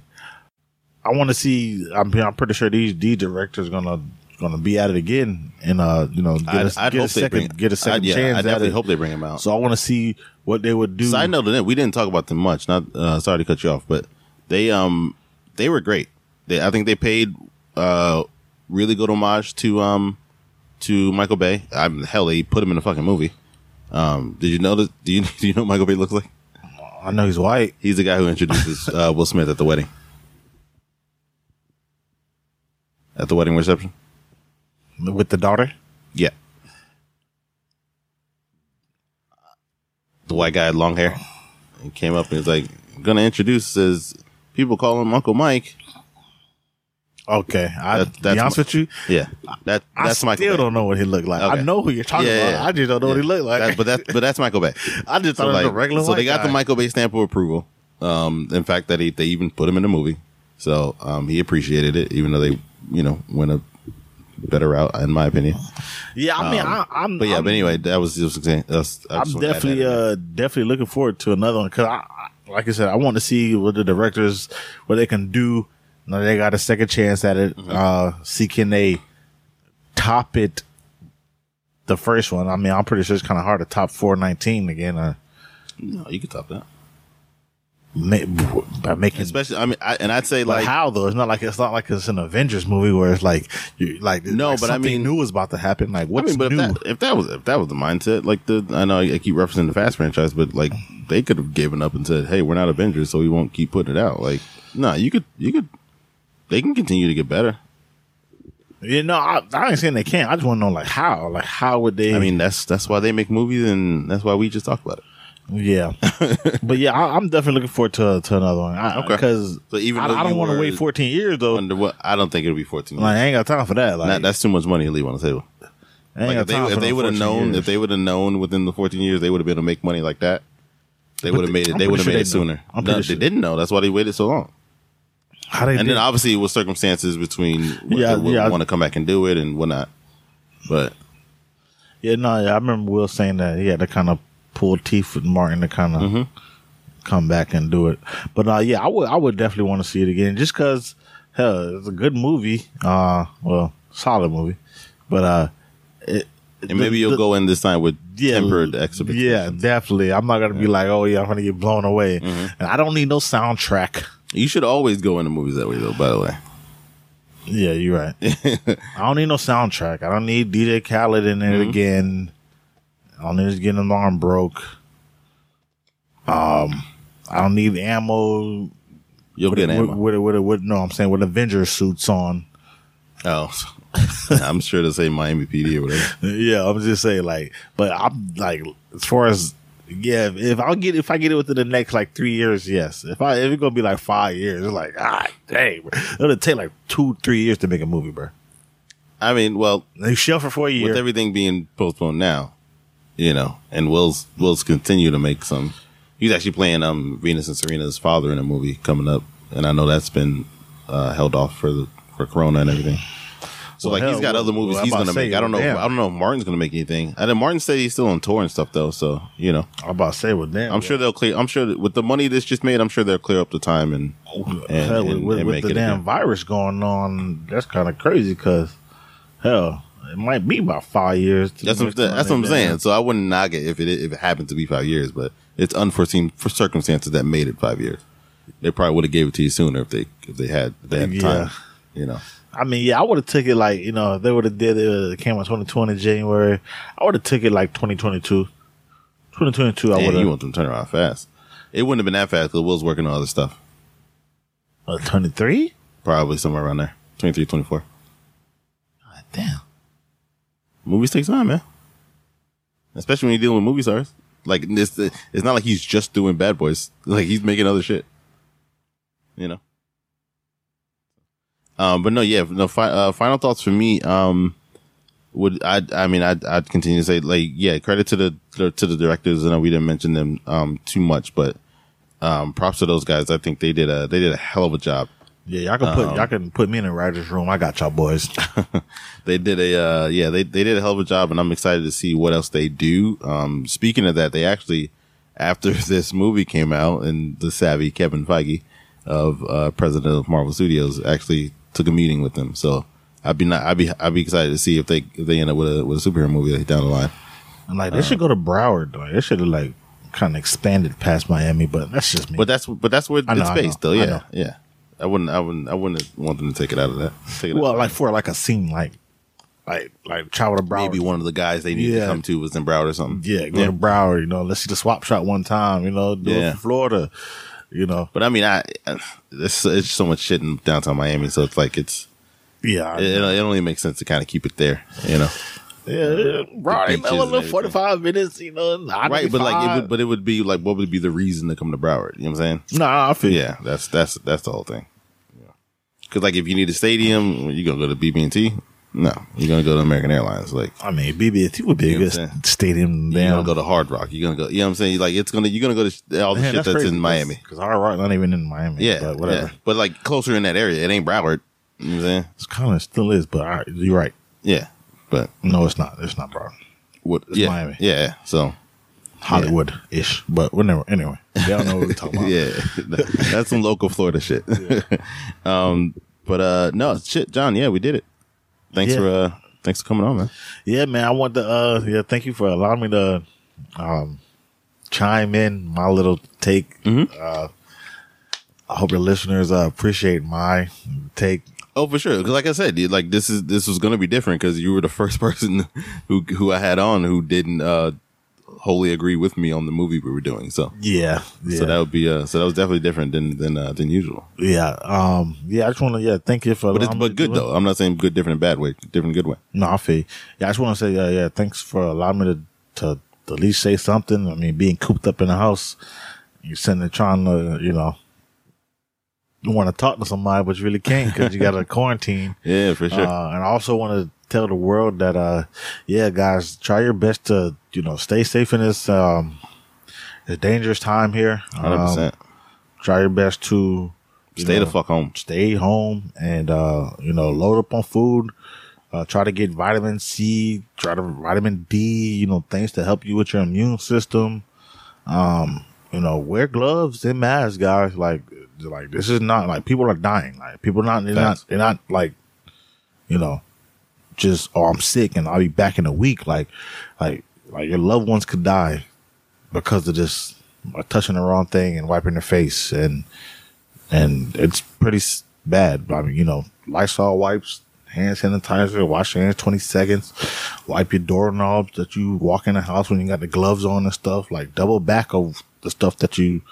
I want to see. I'm I'm pretty sure these these directors gonna gonna be at it again and uh you know get I'd- a, I'd get a second bring- get a 2nd I'd- yeah, chance. I at definitely it. hope they bring him out. So I want to see what they would do. Side note we didn't talk about them much. Not uh, sorry to cut you off, but they um they were great. They I think they paid uh really good homage to um to Michael Bay. I'm hell they put him in a fucking movie. Um, did you notice? Do you do you know what Michael Bay looks like? I know he's white. He's the guy who introduces uh, Will Smith at the wedding. At the wedding reception. with the daughter. Yeah. The white guy had long hair. He came up and was like, gonna introduce says people call him Uncle Mike. Okay, I That- that's be honest my- with you. Yeah. That I that's still Michael Bay. don't know what he looked like. I know who you're talking Yeah, about. yeah, yeah. I just don't know what he looked like. That- but that's but that's Michael Bay. I just thought So, it was like, a regular. so they got guy. the Michael Bay stamp of approval. Um, in fact, that he, they even put him in the movie. So um, he appreciated it, even though they, you know, went a better route, in my opinion. Yeah, I mean, Um, I, I'm. But yeah, I'm, but anyway, that was just. That's, I'm just wanted to add definitely, that in there. uh, definitely looking forward to another one because, I, I, like I said, I want to see what the directors, what they can do. Now they got a second chance at it. Mm-hmm. Uh, see can they top it? The first one. I mean, I'm pretty sure it's kind of hard to top 419 again. Uh, no, you could top that. By making Especially, I mean, I, and I'd say like how though? It's not like it's not like it's an Avengers movie where it's like you like No, like but I something mean- new is about to happen. Like I what's mean, but new? if that, if that was if that was the mindset, like the I know I keep referencing the Fast franchise, but like they could have given up and said, "Hey, we're not Avengers, so we won't keep putting it out." Like, no, you could you could they can continue to get better. you know, I, I ain't saying they can't. I just want to know like how, like how would they? I mean, that's that's why they make movies, and that's why we just talk about it. Yeah, but yeah, I, I'm definitely looking forward to to another one. I, Okay. because So even I, I don't want to wait 14 years though. Under what? I don't think it'll be fourteen. Like, I ain't got time for that. Like That- that's too much money to leave on the table. Ain't Like got if they, they would have known, years. if they would have known within the 14 years, they would have been able to make money like that. They would have made it. I'm They would have pretty made it sooner. I'm No, pretty they didn't know. That's why they waited so long. how they and did, then obviously it was circumstances between what Yeah, they would yeah. want to come back and do it and whatnot. But yeah, no, yeah, I remember Will saying that he had to kind of pull teeth with Martin to kind of Mm-hmm. come back and do it. But uh, yeah, I would I would definitely want to see it again just because hell, it's a good movie. Uh, well, solid movie, but uh, it, and maybe the- you'll the- go in this time with yeah, tempered expectations. Yeah, definitely. I'm not gonna be like, oh yeah, I'm gonna get blown away, Mm-hmm. and I don't need no soundtrack. You should always go into movies that way, though. By the way, Yeah, you're right. I don't need no soundtrack. I don't need DJ Khaled in Mm-hmm. it again. I don't need to get an arm broke. Um, I don't need ammo. you'll With, get ammo. with, with, with, no, I'm saying with Avenger suits on. oh, I'm sure to say Miami PD or whatever. Yeah, I'm just saying like, but I'm like, as far as yeah, if I'll get if I get it within the next like three years, yes. If I if it's gonna be like five years, it's like ah dang, bro. it'll take like two three years to make a movie, bro. I mean, well, They shelf for four years with everything being postponed now, you know, and Will's Will's continue to make some. He's actually playing um Venus and Serena's father in a movie coming up, and I know that's been uh, held off for the for Corona and everything. So Well, like he's got well, other movies well, he's gonna say, make. I don't know. damn. I don't know if Martin's gonna make anything. I know Martin said he's still on tour and stuff though, so you know. I'm about to say with them. I'm sure they'll clear. I'm sure with the money this just made, I'm sure they'll clear up the time and and, hell, with, and- with, and with the damn again. virus going on, that's kind of crazy. Because hell, it might be about five years. That's what, that's what I'm saying. So I wouldn't knock it if it if it happened to be five years, but it's unforeseen for circumstances that made it five years. They probably would have gave it to you sooner if they if they had if they had Yeah. time. You know. I mean, yeah, I would have took it like you know if they would have did it, it came out 2020 January. I would have took it like 2022. 2022, I Damn, would you want them to turn around fast. It wouldn't have been that fast because Will's working on other stuff. Uh, 23? Probably somewhere around there. 23, 24. damn. Movies take time, man. Especially when you're dealing with movie stars. Like this, it's not like he's just doing Bad Boys. Like he's making other shit. You know. Um, but no, yeah, no. Fi- uh, final thoughts for me. Um, would I? I mean, I'd, I'd continue to say like, yeah, credit to the to the directors. I know we didn't mention them um too much, but um, props to those guys. I think they did a they did a hell of a job. Yeah, y'all can put Um, y'all can put me in the writers' room. I got y'all boys. they did a uh yeah they they did a hell of a job and i'm excited to see what else they do um speaking of that they actually after this movie came out and the savvy kevin feige of uh president of marvel studios actually took a meeting with them so i'd be not i'd be i'd be excited to see if they if they end up with a with a superhero movie down the line I'm like, they should go to Broward. Like, they should have like kind of expanded past Miami, but that's just me. but that's but that's where know, it's based though yeah yeah i wouldn't i wouldn't i wouldn't want them to take it out of that take it well, out. like for like a scene, like like like travel to Broward. maybe one of the guys they need to come to was in Broward or something Yeah, go to Broward. You know, let's see the swap shop one time. You know, do Yeah. it for Florida. You know, But I mean, I it's, it's so much shit in downtown Miami, so it's like it's yeah, it, it only makes sense to kind of keep it there, you know. Yeah. Right, beaches and little forty five minutes. You know, Right, but like it would, but it would be like, what would be the reason to come to Broward? You know what I'm saying? Nah, I feel. Yeah, that's that's that's the whole thing. Because like, if you need a stadium, you gonna go to BB&T? No, you're gonna go to American Airlines. Like, I mean, BB&T would be You a know good what I'm stadium. you're gonna go to Hard Rock. You're gonna go. You know what I'm saying? Like, it's gonna you're gonna go to all the Man, shit that's, in Miami. because Hard Rock not even in Miami. Yeah, but whatever. yeah. But like closer in that area, it ain't Broward. You know what I'm saying? It's kind of still is, but all right, you're right. Yeah, but No, it's not. It's not Broward. what? It's yeah, Miami. yeah. So Hollywood ish, but whatever. Anyway, y'all know what we're talking about. yeah, that's some local Florida shit. um, but uh, no shit, John. Yeah, we did it. Thanks Yeah. for uh, thanks for coming on, man. Yeah, man. I want to. Uh, yeah, thank you for allowing me to um, chime in my little take. Mm-hmm. Uh, I hope your listeners uh, appreciate my take. Oh, for sure. Because like I said, like this is this was gonna be different because you were the first person who who I had on who didn't uh wholly agree with me on the movie we were doing. So Yeah, yeah, so that would be uh so that was definitely different than than uh, than usual. yeah. Um, yeah. I just want to yeah thank you for. But it's but good though. I'm not saying good, different, and bad way. Different, good way. No, I feel. Yeah, I just want to say, yeah, yeah. Thanks for allowing me to, to to at least say something. I mean, being cooped up in the house, you're sitting there trying to, you know, want to talk to somebody, but you really can't because you got to quarantine. Yeah, for sure. Uh, and I also want to tell the world that, uh, yeah, guys, try your best to, you know, stay safe in this, um, this dangerous time here. Um, percent. Try your best to Stay the fuck home. stay home and uh you know load up on food uh try to get vitamin c try to vitamin d you know things to help you with your immune system um you know wear gloves and masks guys like like this is not like people are dying like people are not they're Facts. not they're not like you know just oh i'm sick and i'll be back in a week like like like your loved ones could die because of just uh, touching the wrong thing and wiping their face and and it's pretty bad. I mean, you know, Lysol wipes, hand sanitizer, wash your hands twenty seconds, wipe your doorknobs that you walk in the house when you got the gloves on and stuff. Like double back of the stuff that you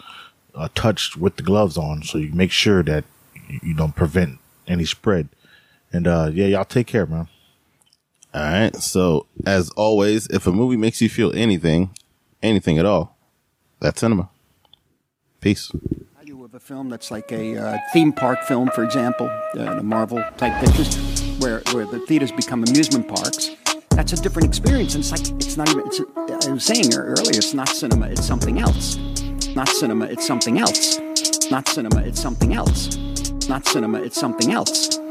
uh, touched with the gloves on, so you make sure that you, you don't prevent any spread. And uh yeah, y'all take care, man. All right. So as always, if a movie makes you feel anything, anything at all, that's cinema. Peace. value of a film that's like a uh, theme park film, for example, uh, the Marvel type pictures, where where the theaters become amusement parks. That's a different experience. And it's like it's not even. It's, I was saying earlier, it's not cinema. It's something else. Not cinema. It's something else. Not cinema. It's something else. Not cinema. It's something else.